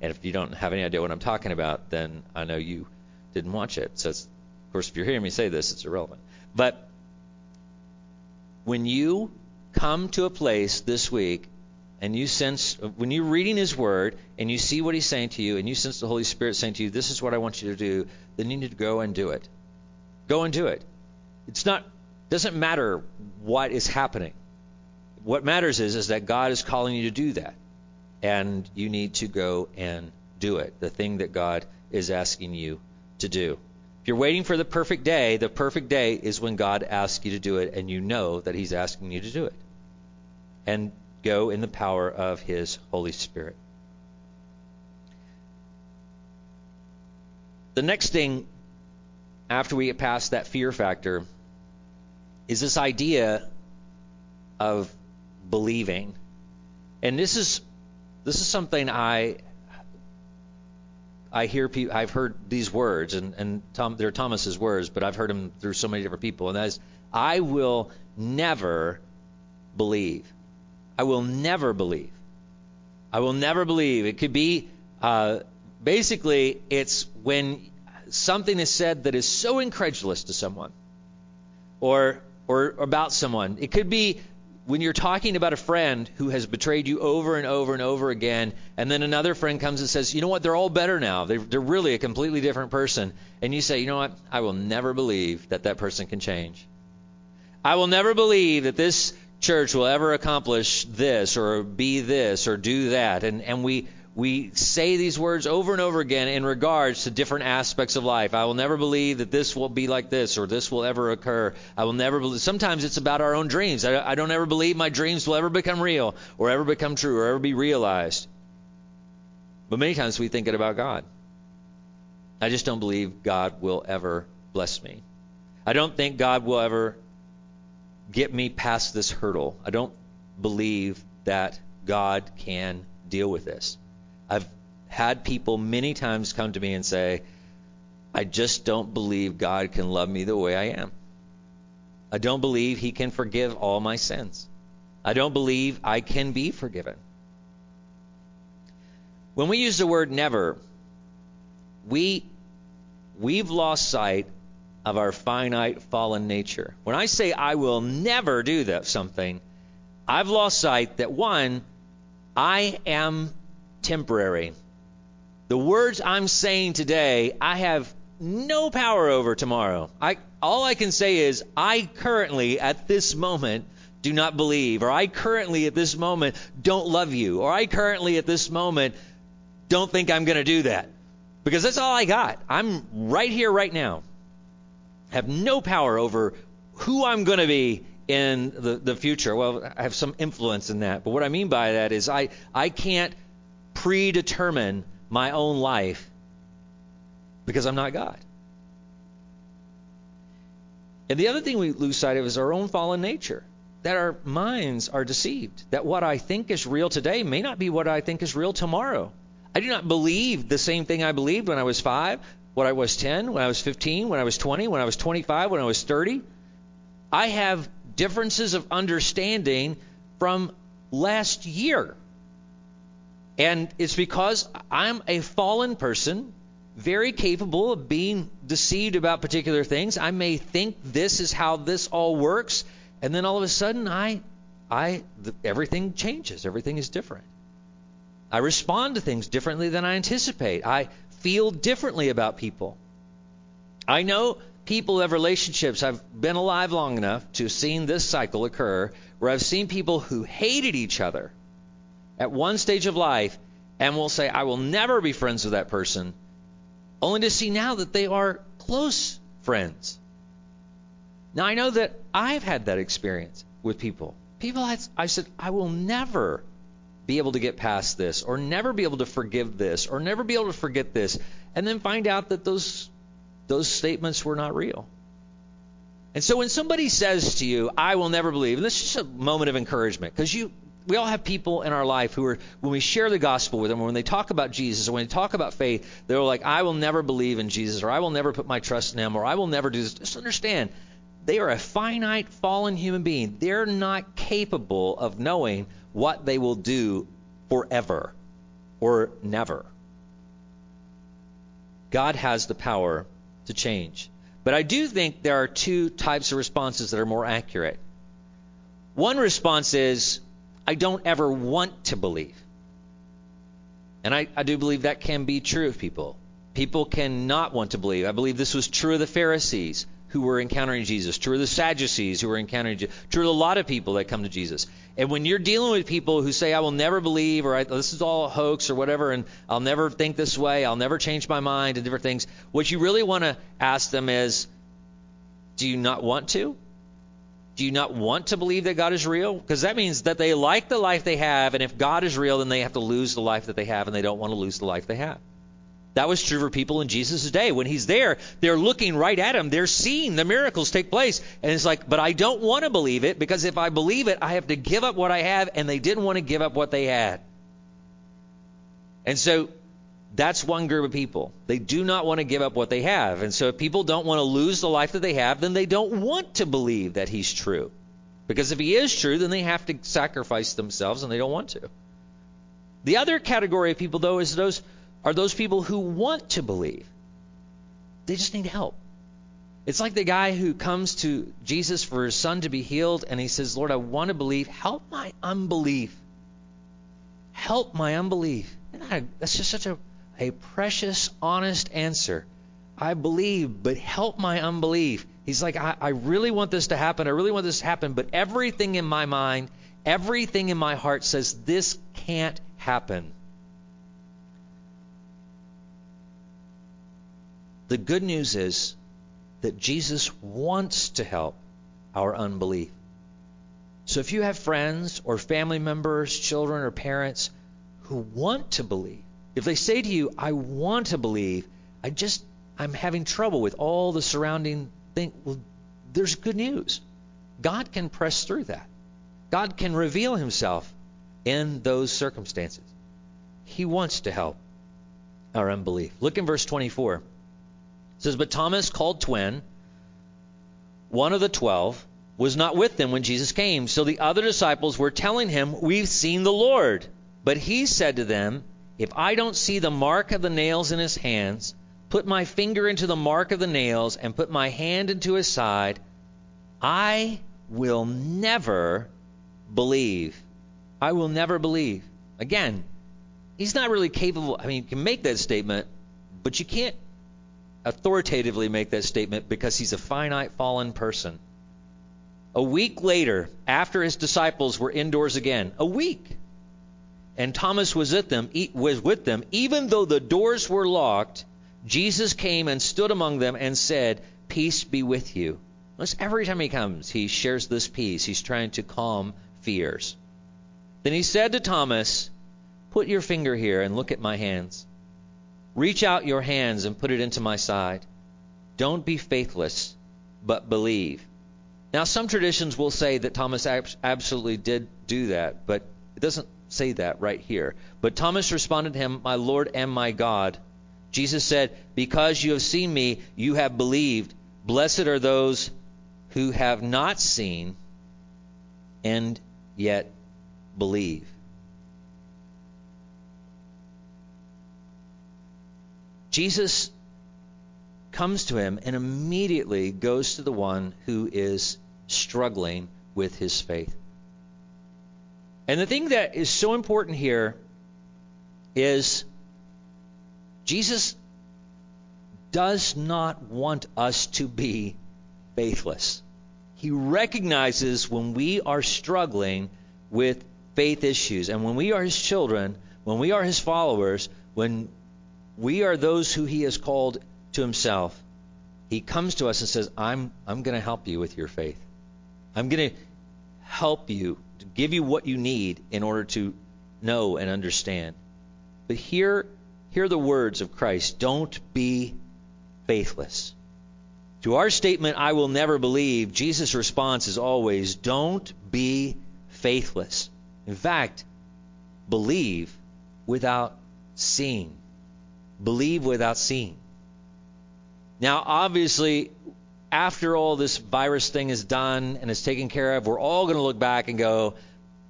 And if you don't have any idea what I'm talking about, then I know you didn't watch it. So, of course, if you're hearing me say this, it's irrelevant. But when you come to a place this week and you sense, when you're reading His Word and you see what He's saying to you and you sense the Holy Spirit saying to you, this is what I want you to do, then you need to go and do it. Go and do it. It's not, doesn't matter what is happening. What matters is, is that God is calling you to do that. And you need to go and do it. The thing that God is asking you to do. If you're waiting for the perfect day, the perfect day is when God asks you to do it and you know that He's asking you to do it. And go in the power of His Holy Spirit. The next thing after we get past that fear factor is this idea of believing. And this is this is something I I hear people, I've heard these words, and, and Tom, they're Thomas's words, but I've heard them through so many different people, and that is, I will never believe. I will never believe. I will never believe. It could be, uh, basically, it's when something is said that is so incredulous to someone, or or about someone. It could be when you're talking about a friend who has betrayed you over and over and over again, and then another friend comes and says, you know what, they're all better now. They're, they're really a completely different person. And you say, you know what, I will never believe that that person can change. I will never believe that this church will ever accomplish this or be this or do that. And, and we, we say these words over and over again in regards to different aspects of life. I will never believe that this will be like this or this will ever occur. I will never believe. Sometimes it's about our own dreams. I, I don't ever believe my dreams will ever become real or ever become true or ever be realized. But many times we think it about God. I just don't believe God will ever bless me. I don't think God will ever get me past this hurdle. I don't believe that God can deal with this. I've had people many times come to me and say, I just don't believe God can love me the way I am. I don't believe He can forgive all my sins. I don't believe I can be forgiven. When we use the word never, we we've lost sight of our finite fallen nature. When I say I will never do that something, I've lost sight that one, I am temporary. The words I'm saying today, I have no power over tomorrow. I all I can say is I currently at this moment do not believe or I currently at this moment don't love you or I currently at this moment don't think I'm going to do that. Because that's all I got. I'm right here right now. Have no power over who I'm going to be in the, the future. Well, I have some influence in that. But what I mean by that is I, I can't predetermine my own life because I'm not God. And the other thing we lose sight of is our own fallen nature. That our minds are deceived. That what I think is real today may not be what I think is real tomorrow. I do not believe the same thing I believed when I was 5, when I was 10, when I was 15, when I was 20, when I was 25, when I was 30. I have differences of understanding from last year. And it's because I'm a fallen person, very capable of being deceived about particular things. I may think this is how this all works, and then all of a sudden I I everything changes. Everything is different. I respond to things differently than I anticipate. I feel differently about people. I know people have relationships. I've been alive long enough to have seen this cycle occur where I've seen people who hated each other at one stage of life and will say, I will never be friends with that person, only to see now that they are close friends. Now, I know that I've had that experience with people. People, I said, I will never be able to get past this or never be able to forgive this or never be able to forget this and then find out that those those statements were not real. And so when somebody says to you, I will never believe, and this is just a moment of encouragement because you we all have people in our life who are when we share the gospel with them or when they talk about Jesus or when they talk about faith, they're like, I will never believe in Jesus or I will never put my trust in him or I will never do this. Just understand they are a finite, fallen human being. They're not capable of knowing what they will do forever or never. God has the power to change. But I do think there are two types of responses that are more accurate. One response is, I don't ever want to believe. And I, I do believe that can be true of people. People cannot want to believe. I believe this was true of the Pharisees who were encountering Jesus, true of the Sadducees who were encountering Jesus, true of a lot of people that come to Jesus. And when you're dealing with people who say, I will never believe, or this is all a hoax, or whatever, and I'll never think this way, I'll never change my mind, and different things, what you really want to ask them is, do you not want to? Do you not want to believe that God is real? Because that means that they like the life they have, and if God is real, then they have to lose the life that they have, and they don't want to lose the life they have. That was true for people in Jesus' day. When he's there, they're looking right at him. They're seeing the miracles take place. And it's like, but I don't want to believe it because if I believe it, I have to give up what I have. And they didn't want to give up what they had. And so that's one group of people. They do not want to give up what they have. And so if people don't want to lose the life that they have, then they don't want to believe that he's true. Because if he is true, then they have to sacrifice themselves and they don't want to. The other category of people, though, is those are those people who want to believe. They just need help. It's like the guy who comes to Jesus for his son to be healed, and he says, Lord, I want to believe. Help my unbelief. Help my unbelief. And that's just such a, a precious, honest answer. I believe, but help my unbelief. He's like, I, I really want this to happen. I really want this to happen, but everything in my mind, everything in my heart says this can't happen. The good news is that Jesus wants to help our unbelief. So if you have friends or family members, children or parents who want to believe, if they say to you, I want to believe, I just, I'm having trouble with all the surrounding thing, well, there's good news. God can press through that. God can reveal himself in those circumstances. He wants to help our unbelief. Look in verse 24. It says, But Thomas, called twin, one of the twelve, was not with them when Jesus came. So the other disciples were telling him, We've seen the Lord. But he said to them, If I don't see the mark of the nails in his hands, put my finger into the mark of the nails, and put my hand into his side, I will never believe. I will never believe. Again, he's not really capable. I mean, you can make that statement, but you can't authoritatively make that statement because he's a finite, fallen person. A week later, after his disciples were indoors again, a week, and Thomas was with them, was with them, even though the doors were locked, Jesus came and stood among them and said, "Peace be with you." Every time he comes, he shares this peace. He's trying to calm fears. Then he said to Thomas, Put your finger here and look at my hands. Reach out your hands and put it into my side. Don't be faithless, but believe. Now, some traditions will say that Thomas absolutely did do that, but it doesn't say that right here. But Thomas responded to him, My Lord and my God. Jesus said, Because you have seen me, you have believed. Blessed are those who have not seen and yet believe. Jesus comes to him and immediately goes to the one who is struggling with his faith. And the thing that is so important here is Jesus does not want us to be faithless. He recognizes when we are struggling with faith issues. And when we are his children, when we are his followers, when we are those who he has called to himself, he comes to us and says, I'm, I'm going to help you with your faith. I'm going to help you, to give you what you need in order to know and understand. But hear, hear the words of Christ don't be faithless. To our statement, I will never believe, Jesus' response is always, don't be faithless. In fact, believe without seeing believe without seeing. Now, obviously, after all this virus thing is done and is taken care of, we're all going to look back and go,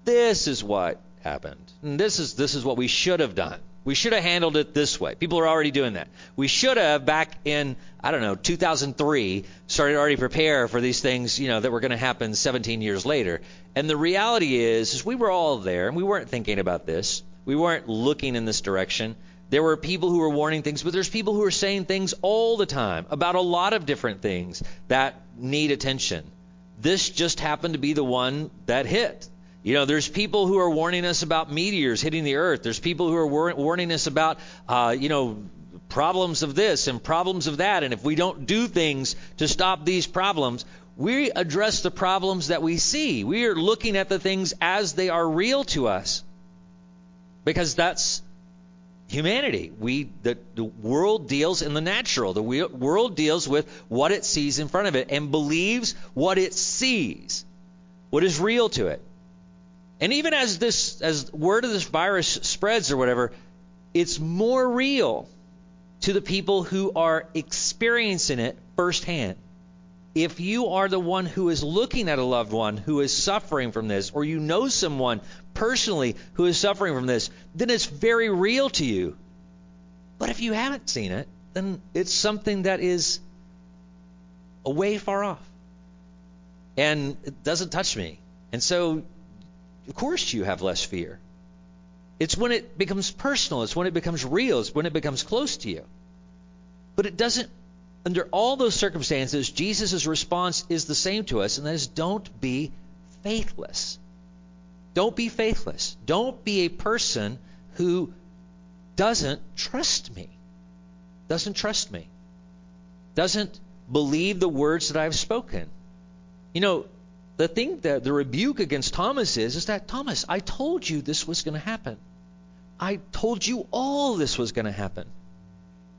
this is what happened. And this is this is what we should have done. We should have handled it this way. People are already doing that. We should have back in I don't know 2003 started already prepare for these things you know that were going to happen 17 years later. And the reality is, is we were all there and we weren't thinking about this. We weren't looking in this direction. There were people who were warning things, but there's people who are saying things all the time about a lot of different things that need attention. This just happened to be the one that hit. You know, there's people who are warning us about meteors hitting the earth. There's people who are war- warning us about, uh, you know, problems of this and problems of that. And if we don't do things to stop these problems, we address the problems that we see. We are looking at the things as they are real to us. Because that's humanity. We the, the world deals in the natural. The world deals with what it sees in front of it and believes what it sees, what is real to it. And even as this as word of this virus spreads or whatever, it's more real to the people who are experiencing it firsthand. If you are the one who is looking at a loved one who is suffering from this, or you know someone personally who is suffering from this, then it's very real to you. But if you haven't seen it, then it's something that is away far off. And it doesn't touch me. And so, of course, you have less fear. It's when it becomes personal, it's when it becomes real, it's when it becomes close to you. But it doesn't, under all those circumstances, Jesus' response is the same to us, and that is don't be faithless. Don't be faithless. Don't be a person who doesn't trust me. Doesn't trust me. Doesn't believe the words that I've spoken. You know, the thing that the rebuke against Thomas is is that Thomas, I told you this was going to happen. I told you all this was going to happen.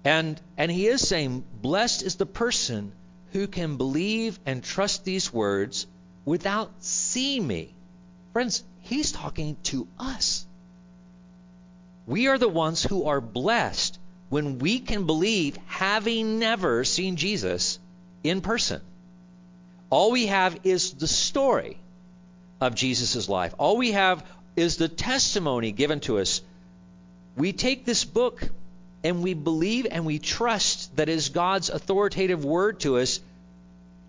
And and he is saying, blessed is the person who can believe and trust these words without seeing me. Friends, he's talking to us. We are the ones who are blessed when we can believe having never seen Jesus in person. All we have is the story of Jesus' life. All we have is the testimony given to us. We take this book and we believe and we trust that is God's authoritative word to us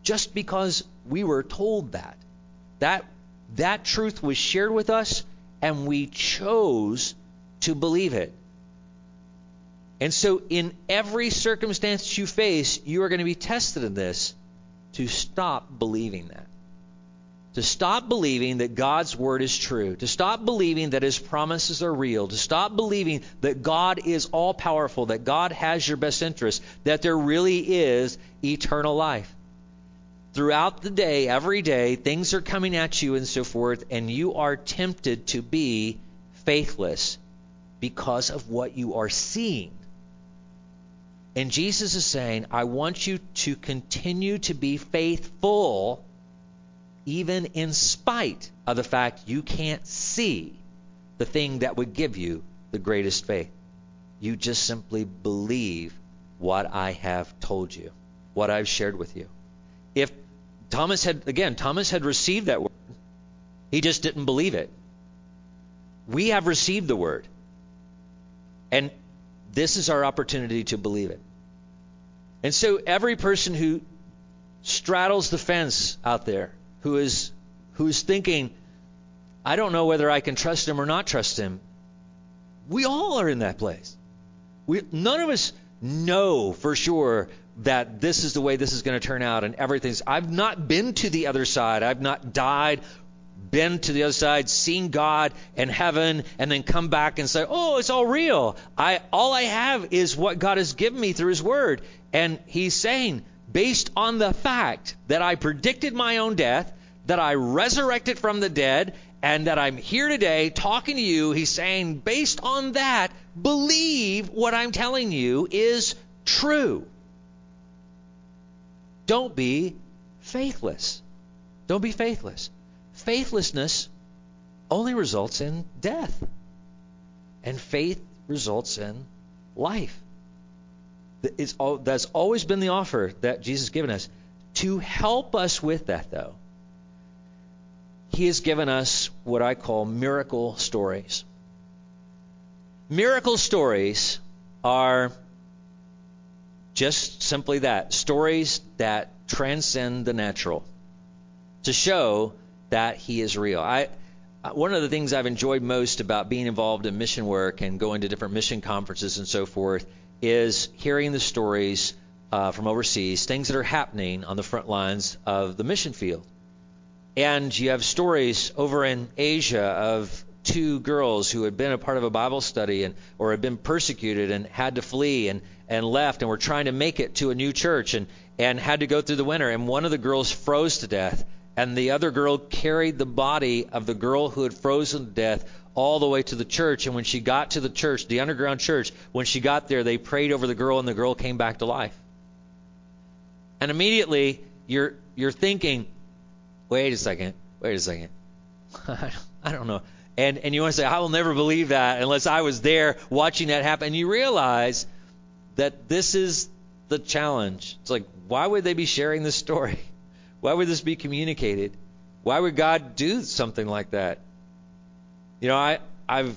just because we were told that. That that truth was shared with us and we chose to believe it. And so in every circumstance you face, you are going to be tested in this to stop believing that. To stop believing that God's word is true. To stop believing that his promises are real. To stop believing that God is all powerful, that God has your best interest, that there really is eternal life. Throughout the day, every day, things are coming at you and so forth, and you are tempted to be faithless because of what you are seeing. And Jesus is saying, I want you to continue to be faithful even in spite of the fact you can't see the thing that would give you the greatest faith. You just simply believe what I have told you, what I've shared with you. If Thomas had, again, Thomas had received that word, he just didn't believe it. We have received the word. And this is our opportunity to believe it. And so every person who straddles the fence out there, who is who is thinking, I don't know whether I can trust him or not trust him. We all are in that place. We none of us know for sure that this is the way this is going to turn out and everything's I've not been to the other side. I've not died, been to the other side, seen God and heaven and then come back and say, "Oh, it's all real." I all I have is what God has given me through his word. And he's saying, based on the fact that I predicted my own death, that I resurrected from the dead, and that I'm here today talking to you, he's saying, based on that, believe what I'm telling you is true. Don't be faithless. Don't be faithless. Faithlessness only results in death, and faith results in life. All, that's always been the offer that Jesus has given us. To help us with that, though, He has given us what I call miracle stories. Miracle stories are just simply that stories that transcend the natural to show that He is real. I, uh, one of the things I've enjoyed most about being involved in mission work and going to different mission conferences and so forth is hearing the stories uh, from overseas, things that are happening on the front lines of the mission field. And you have stories over in Asia of two girls who had been a part of a Bible study and or had been persecuted and had to flee and, and left and were trying to make it to a new church and, and had to go through the winter. And one of the girls froze to death. And the other girl carried the body of the girl who had frozen to death all the way to the church. And when she got to the church, the underground church, when she got there, they prayed over the girl, and the girl came back to life. And immediately, you're you're thinking, wait a second, wait a second, I don't know. And and you want to say, I will never believe that unless I was there watching that happen. And you realize that this is the challenge. It's like, why would they be sharing this story? Why would this be communicated? Why would God do something like that? You know, I I've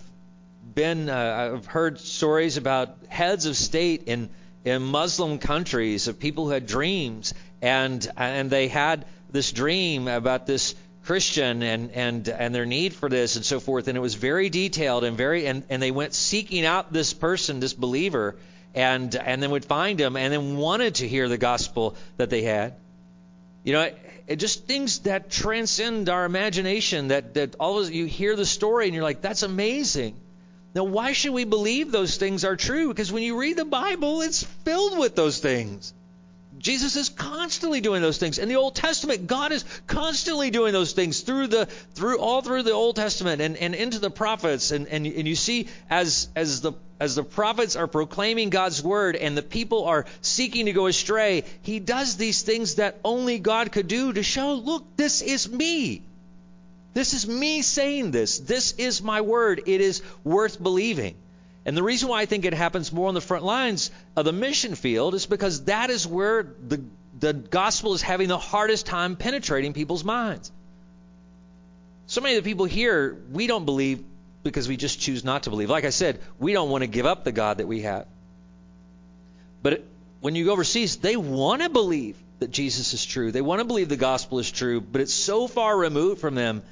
been uh, I've heard stories about heads of state in in Muslim countries of people who had dreams and and they had this dream about this Christian and and and their need for this and so forth. And it was very detailed and very and and they went seeking out this person this believer and and then would find him and then wanted to hear the gospel that they had. You know it just things that transcend our imagination that that all of you hear the story and you're like that's amazing now why should we believe those things are true because when you read the bible it's filled with those things Jesus is constantly doing those things. In the Old Testament, God is constantly doing those things through the through all through the Old Testament and, and into the prophets. And, and and you see as as the as the prophets are proclaiming God's word and the people are seeking to go astray, he does these things that only God could do to show, look, this is me. This is me saying this. This is my word. It is worth believing. And the reason why I think it happens more on the front lines of the mission field is because that is where the, the gospel is having the hardest time penetrating people's minds. So many of the people here, we don't believe because we just choose not to believe. Like I said, we don't want to give up the God that we have. But when you go overseas, they want to believe that Jesus is true. They want to believe the gospel is true, but it's so far removed from them.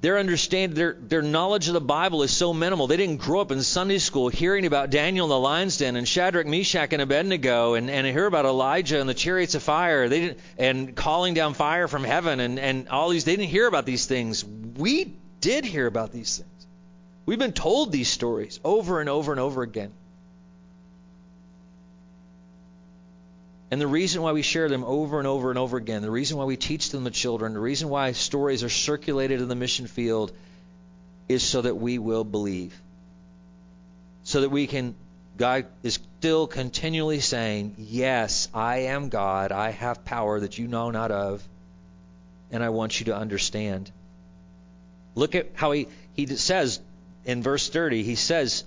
Their understanding, their, their knowledge of the Bible is so minimal. They didn't grow up in Sunday school hearing about Daniel in the lion's den and Shadrach, Meshach, and Abednego and, and hear about Elijah and the chariots of fire. They didn't, and calling down fire from heaven and, and all these. They didn't hear about these things. We did hear about these things. We've been told these stories over and over and over again. And the reason why we share them over and over and over again, the reason why we teach them to children, the reason why stories are circulated in the mission field is so that we will believe. So that we can, God is still continually saying, Yes, I am God. I have power that you know not of. And I want you to understand. Look at how he, he says in verse 30, he says,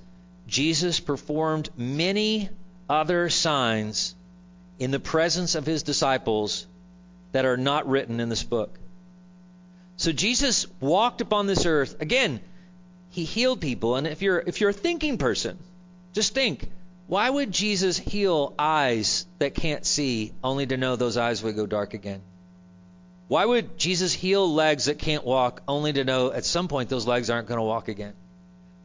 Jesus performed many other signs in the presence of his disciples that are not written in this book. So Jesus walked upon this earth. Again, he healed people. And if you're if you're a thinking person, just think, why would Jesus heal eyes that can't see only to know those eyes would go dark again? Why would Jesus heal legs that can't walk only to know at some point those legs aren't going to walk again?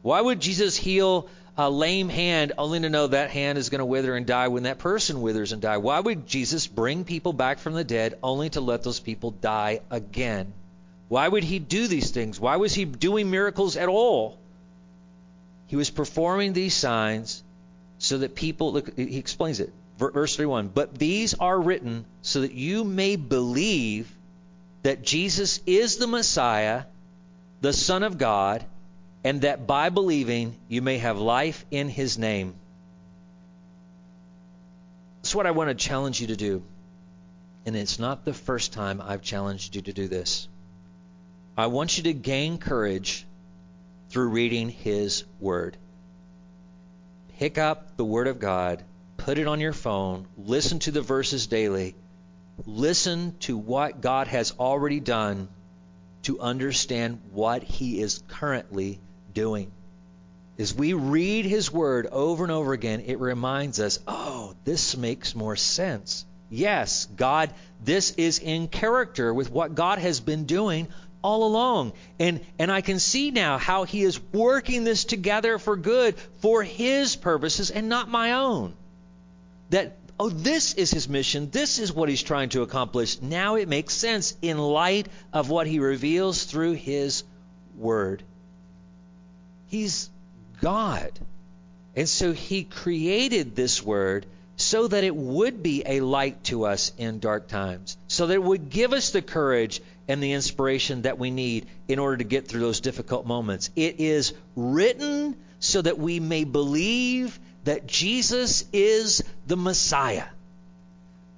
Why would Jesus heal a lame hand only to know that hand is going to wither and die when that person withers and die? Why would Jesus bring people back from the dead only to let those people die again? Why would he do these things? Why was he doing miracles at all? He was performing these signs so that people, look, he explains it. Verse 31 But these are written so that you may believe that Jesus is the Messiah, the Son of God, and that by believing you may have life in his name. That's what I want to challenge you to do. And it's not the first time I've challenged you to do this. I want you to gain courage through reading his word. Pick up the word of God, put it on your phone, listen to the verses daily Listen to what God has already done to understand what He is currently doing. As we read His Word over and over again, it reminds us, oh, this makes more sense. Yes, God, this is in character with what God has been doing all along. And, and I can see now how He is working this together for good for His purposes and not my own. That oh, this is his mission. This is what he's trying to accomplish. Now it makes sense in light of what he reveals through his word. He's God. And so he created this word so that it would be a light to us in dark times, so that it would give us the courage and the inspiration that we need in order to get through those difficult moments. It is written so that we may believe that Jesus is the Messiah.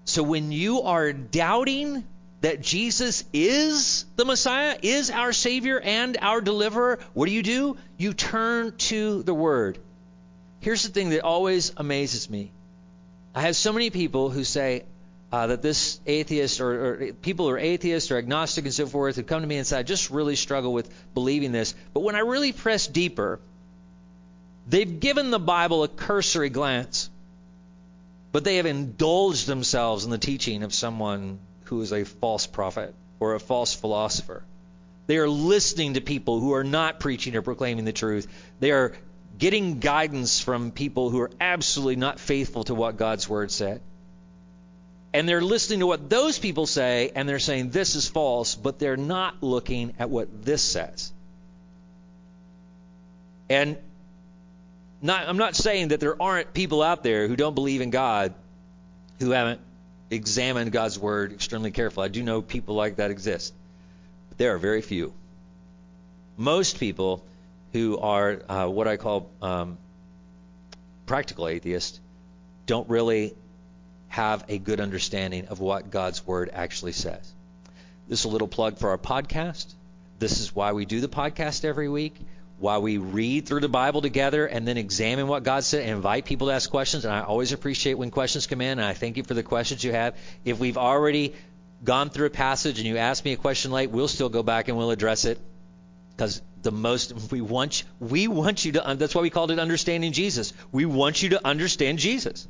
So when you are doubting that Jesus is the Messiah, is our Savior and our deliverer, what do you do? You turn to the Word. Here's the thing that always amazes me. I have so many people who say uh, that this atheist or, or people who are atheists or agnostic and so forth who come to me and say, I just really struggle with believing this. But when I really press deeper, They've given the Bible a cursory glance, but they have indulged themselves in the teaching of someone who is a false prophet or a false philosopher. They are listening to people who are not preaching or proclaiming the truth. They are getting guidance from people who are absolutely not faithful to what God's word said. And they're listening to what those people say, and they're saying this is false, but they're not looking at what this says. And not, I'm not saying that there aren't people out there who don't believe in God who haven't examined God's word extremely carefully. I do know people like that exist, but there are very few. Most people who are uh, what I call um, practical atheists don't really have a good understanding of what God's Word actually says. This is a little plug for our podcast. This is why we do the podcast every week, why we read through the Bible together and then examine what God said and invite people to ask questions. And I always appreciate when questions come in, and I thank you for the questions you have. If we've already gone through a passage and you ask me a question late, we'll still go back and we'll address it because the most we want we want you to that's why we called it understanding Jesus. We want you to understand Jesus.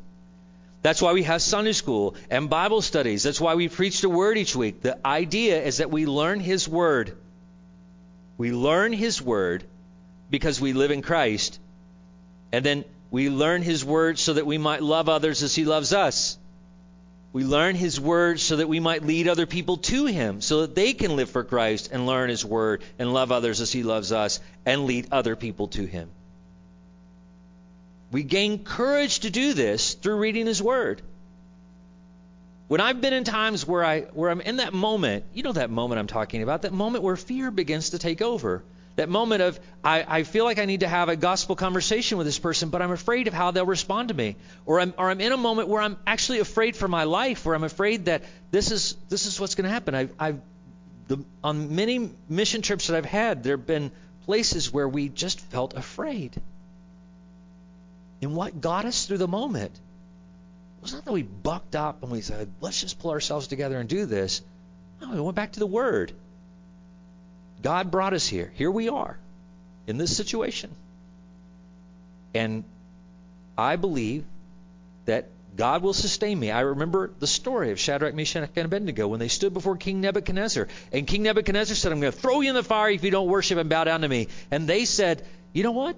That's why we have Sunday school and Bible studies. That's why we preach the word each week. The idea is that we learn his word. We learn his word because we live in Christ. And then we learn his word so that we might love others as he loves us. We learn His Word so that we might lead other people to Him, so that they can live for Christ and learn His Word and love others as He loves us and lead other people to Him. We gain courage to do this through reading His Word. When I've been in times where I where I'm in that moment, you know that moment I'm talking about, that moment where fear begins to take over. That moment of, I, I feel like I need to have a gospel conversation with this person, but I'm afraid of how they'll respond to me. Or I'm, or I'm in a moment where I'm actually afraid for my life, where I'm afraid that this is, this is what's going to happen. I've, I've the, on many mission trips that I've had, there have been places where we just felt afraid. And what got us through the moment was not that we bucked up and we said, let's just pull ourselves together and do this. No, we went back to the Word. God brought us here. Here we are in this situation. And I believe that God will sustain me. I remember the story of Shadrach, Meshach, and Abednego when they stood before King Nebuchadnezzar. And King Nebuchadnezzar said, I'm going to throw you in the fire if you don't worship and bow down to me. And they said, You know what?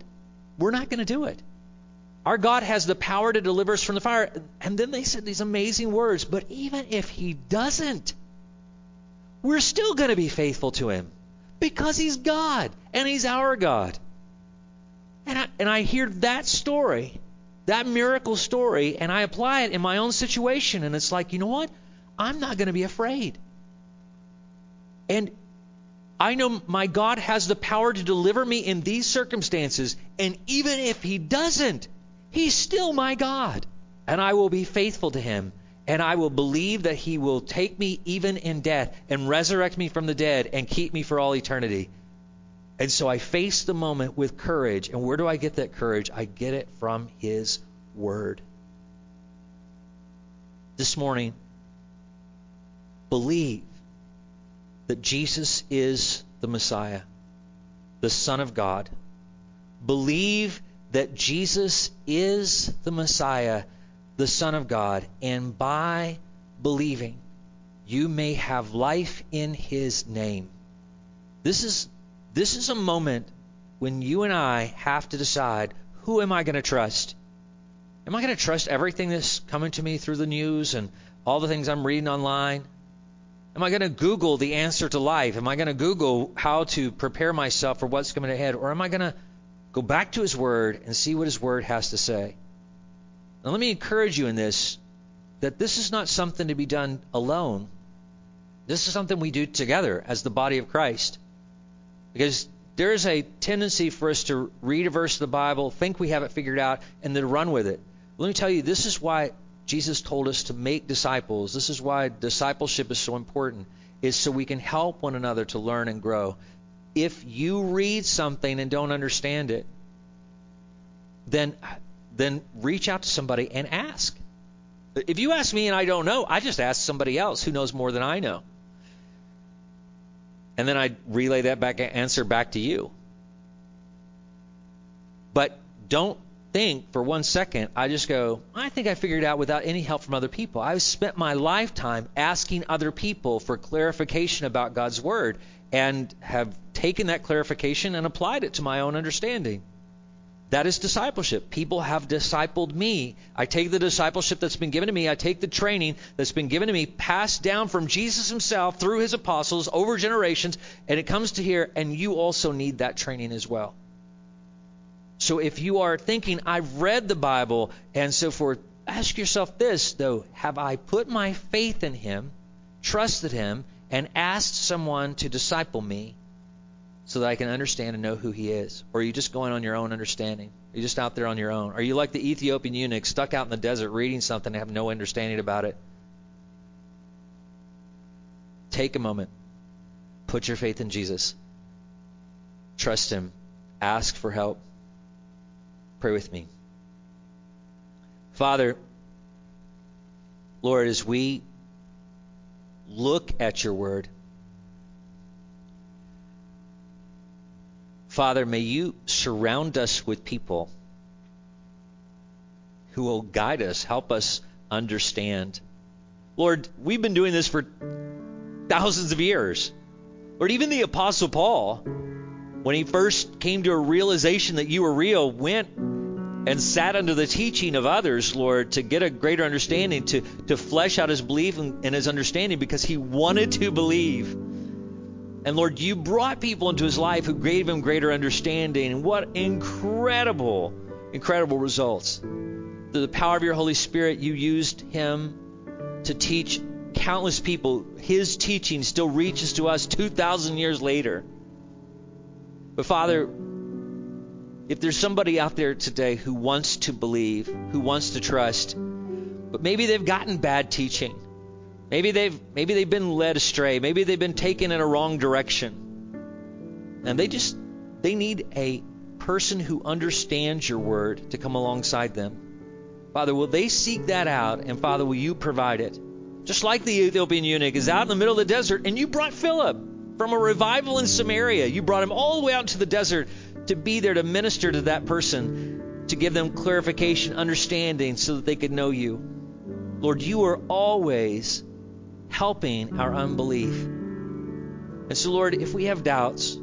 We're not going to do it. Our God has the power to deliver us from the fire. And then they said these amazing words, but even if He doesn't, we're still going to be faithful to Him. Because he's God and he's our God. And I, and I hear that story, that miracle story, and I apply it in my own situation. And it's like, you know what? I'm not going to be afraid. And I know my God has the power to deliver me in these circumstances. And even if he doesn't, he's still my God. And I will be faithful to him and I will believe that he will take me even in death and resurrect me from the dead and keep me for all eternity. And so I face the moment with courage. And where do I get that courage? I get it from his word. This morning, believe that Jesus is the Messiah, the Son of God. Believe that Jesus is the Messiah the Son of God, and by believing, you may have life in his name. This is this is a moment when you and I have to decide who am I going to trust? Am I going to trust everything that's coming to me through the news and all the things I'm reading online? Am I going to Google the answer to life? Am I going to Google how to prepare myself for what's coming ahead? Or am I going to go back to His Word and see what His Word has to say? Now, let me encourage you in this that this is not something to be done alone. This is something we do together as the body of Christ. Because there is a tendency for us to read a verse of the Bible, think we have it figured out, and then run with it. Let me tell you, this is why Jesus told us to make disciples. This is why discipleship is so important, is so we can help one another to learn and grow. If you read something and don't understand it, then then reach out to somebody and ask. If you ask me and I don't know, I just ask somebody else who knows more than I know. And then I relay that back answer back to you. But don't think for one second, I just go, I think I figured it out without any help from other people. I've spent my lifetime asking other people for clarification about God's Word and have taken that clarification and applied it to my own understanding. That is discipleship. People have discipled me. I take the discipleship that's been given to me, I take the training that's been given to me, passed down from Jesus himself through his apostles over generations, and it comes to here, and you also need that training as well. So if you are thinking, I've read the Bible and so forth, ask yourself this, though Have I put my faith in him, trusted him, and asked someone to disciple me? So that I can understand and know who He is? Or are you just going on your own understanding? Are you just out there on your own? Are you like the Ethiopian eunuch stuck out in the desert reading something and have no understanding about it? Take a moment. Put your faith in Jesus. Trust Him. Ask for help. Pray with me. Father, Lord, as we look at your word, Father, may you surround us with people who will guide us, help us understand. Lord, we've been doing this for thousands of years. Lord, even the Apostle Paul, when he first came to a realization that you were real, went and sat under the teaching of others, Lord, to get a greater understanding, to, to flesh out his belief and, and his understanding because he wanted to believe. And Lord, you brought people into his life who gave him greater understanding. And what incredible, incredible results. Through the power of your Holy Spirit, you used him to teach countless people. His teaching still reaches to us 2,000 years later. But Father, if there's somebody out there today who wants to believe, who wants to trust, but maybe they've gotten bad teaching, maybe they've maybe they've been led astray, maybe they've been taken in a wrong direction, and they just they need a person who understands your word to come alongside them. Father, will they seek that out, and Father, will you provide it? Just like the Ethiopian eunuch is out in the middle of the desert, and you brought Philip from a revival in Samaria. You brought him all the way out into the desert to be there to minister to that person, to give them clarification, understanding, so that they could know you. Lord, you are always helping our unbelief. And so, Lord, if we have doubts,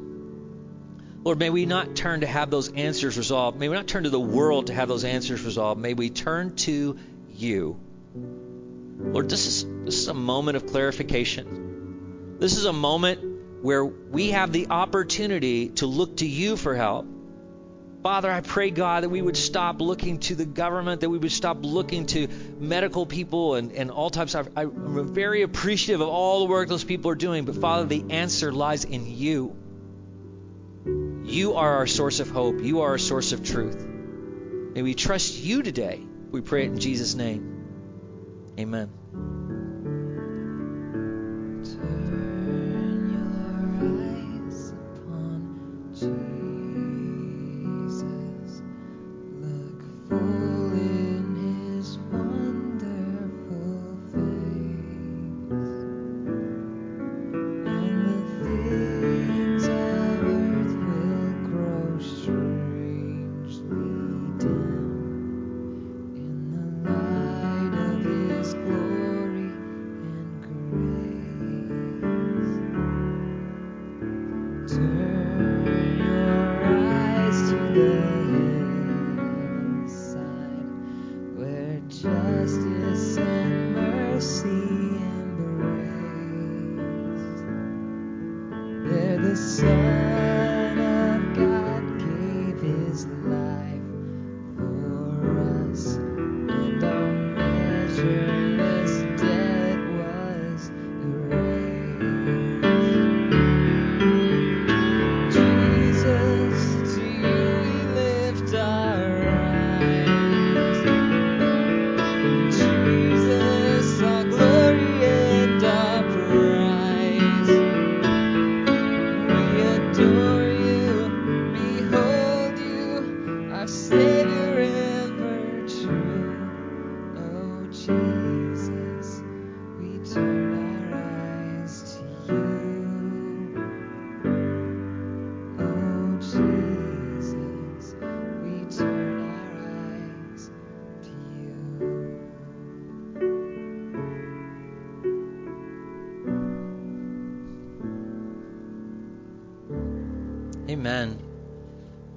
Lord, may we not turn to have those answers resolved. May we not turn to the world to have those answers resolved. May we turn to you. Lord, this is this is a moment of clarification. This is a moment where we have the opportunity to look to you for help. Father, I pray, God, that we would stop looking to the government, that we would stop looking to medical people and, and all types of. I'm very appreciative of all the work those people are doing, but Father, the answer lies in you. You are our source of hope. You are our source of truth. May we trust you today. We pray it in Jesus' name. Amen. Turn your eyes upon Jesus.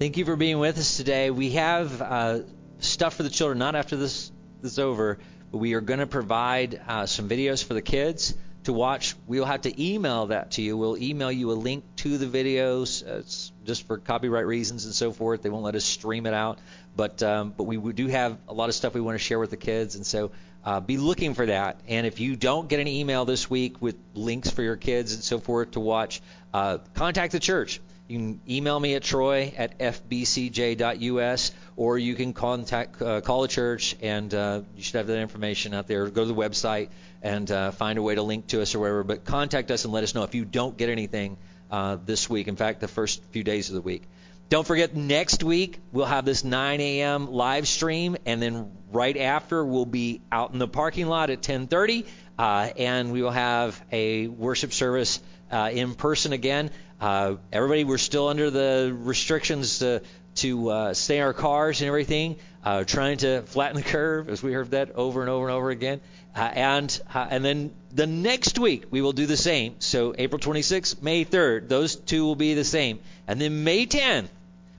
Thank you for being with us today. We have uh, stuff for the children, not after this, this is over, but we are going to provide uh, some videos for the kids to watch. We'll have to email that to you. We'll email you a link to the videos. Uh, it's just for copyright reasons and so forth. They won't let us stream it out. But um, but we, we do have a lot of stuff we want to share with the kids, and so uh, be looking for that. And if you don't get an email this week with links for your kids and so forth to watch, uh, contact the church. You can email me at troy at fbcj.us, or you can contact uh, call the church, and uh, you should have that information out there. Go to the website and uh, find a way to link to us or wherever. But contact us and let us know if you don't get anything uh, this week. In fact, the first few days of the week. Don't forget, next week we'll have this 9 a.m. live stream, and then right after we'll be out in the parking lot at 10:30, uh, and we will have a worship service uh, in person again. Uh, everybody, we're still under the restrictions to, to uh, stay in our cars and everything, uh, trying to flatten the curve, as we heard that over and over and over again. Uh, and uh, and then the next week we will do the same. So April 26th, May 3rd, those two will be the same. And then May 10th,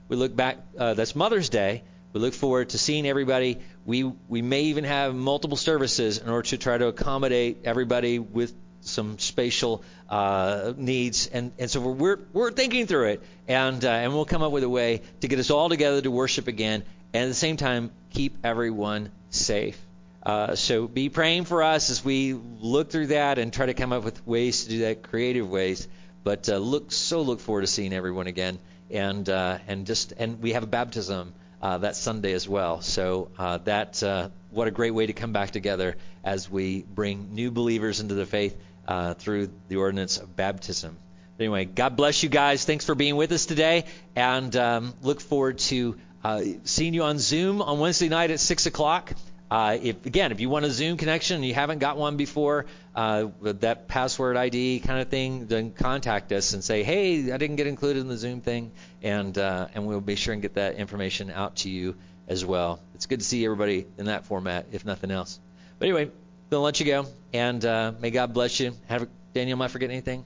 we look back. Uh, that's Mother's Day. We look forward to seeing everybody. We we may even have multiple services in order to try to accommodate everybody with some spatial uh, needs, and, and so we're we're thinking through it, and uh, and we'll come up with a way to get us all together to worship again, and at the same time keep everyone safe. Uh, so be praying for us as we look through that and try to come up with ways to do that, creative ways. But uh, look so look forward to seeing everyone again, and uh, and just and we have a baptism uh, that Sunday as well. So uh, that uh, what a great way to come back together as we bring new believers into the faith uh, through the ordinance of baptism. But anyway, God bless you guys. Thanks for being with us today, and um, look forward to uh, seeing you on Zoom on Wednesday night at six o'clock. Uh, if again, if you want a Zoom connection and you haven't got one before, uh, with that password ID kind of thing, then contact us and say, "Hey, I didn't get included in the Zoom thing," and uh, and we'll be sure and get that information out to you as well. It's good to see everybody in that format, if nothing else. But anyway, gonna let you go, and uh, may God bless you. Have Daniel, am I forgetting anything?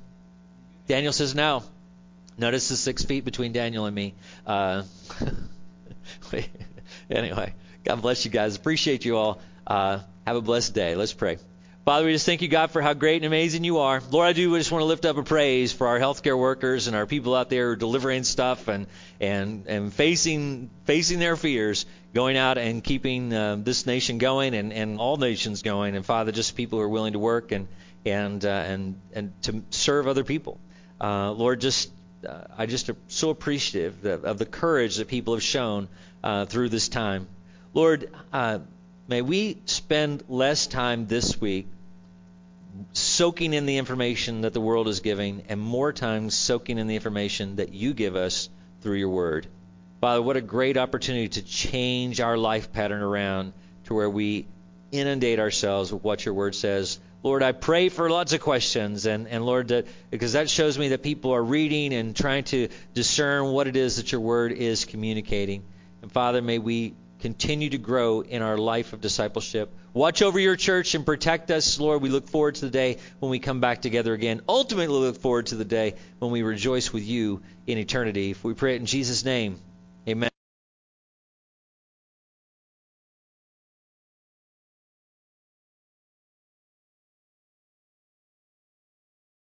Daniel says no. Notice the six feet between Daniel and me. Uh, anyway, God bless you guys. Appreciate you all. Uh, have a blessed day. Let's pray. Father, we just thank you, God, for how great and amazing you are. Lord, I do just want to lift up a praise for our healthcare workers and our people out there delivering stuff and and and facing facing their fears, going out and keeping uh, this nation going and and all nations going. And Father, just people who are willing to work and and uh, and and to serve other people. Uh, Lord, just uh, I just am so appreciative of, of the courage that people have shown uh, through this time. Lord, uh, may we spend less time this week soaking in the information that the world is giving and more time soaking in the information that you give us through your word. Father, what a great opportunity to change our life pattern around to where we inundate ourselves with what your word says. Lord, I pray for lots of questions, and, and Lord, that, because that shows me that people are reading and trying to discern what it is that your word is communicating. And Father, may we continue to grow in our life of discipleship. Watch over your church and protect us, Lord. We look forward to the day when we come back together again. Ultimately, look forward to the day when we rejoice with you in eternity. If we pray it in Jesus' name,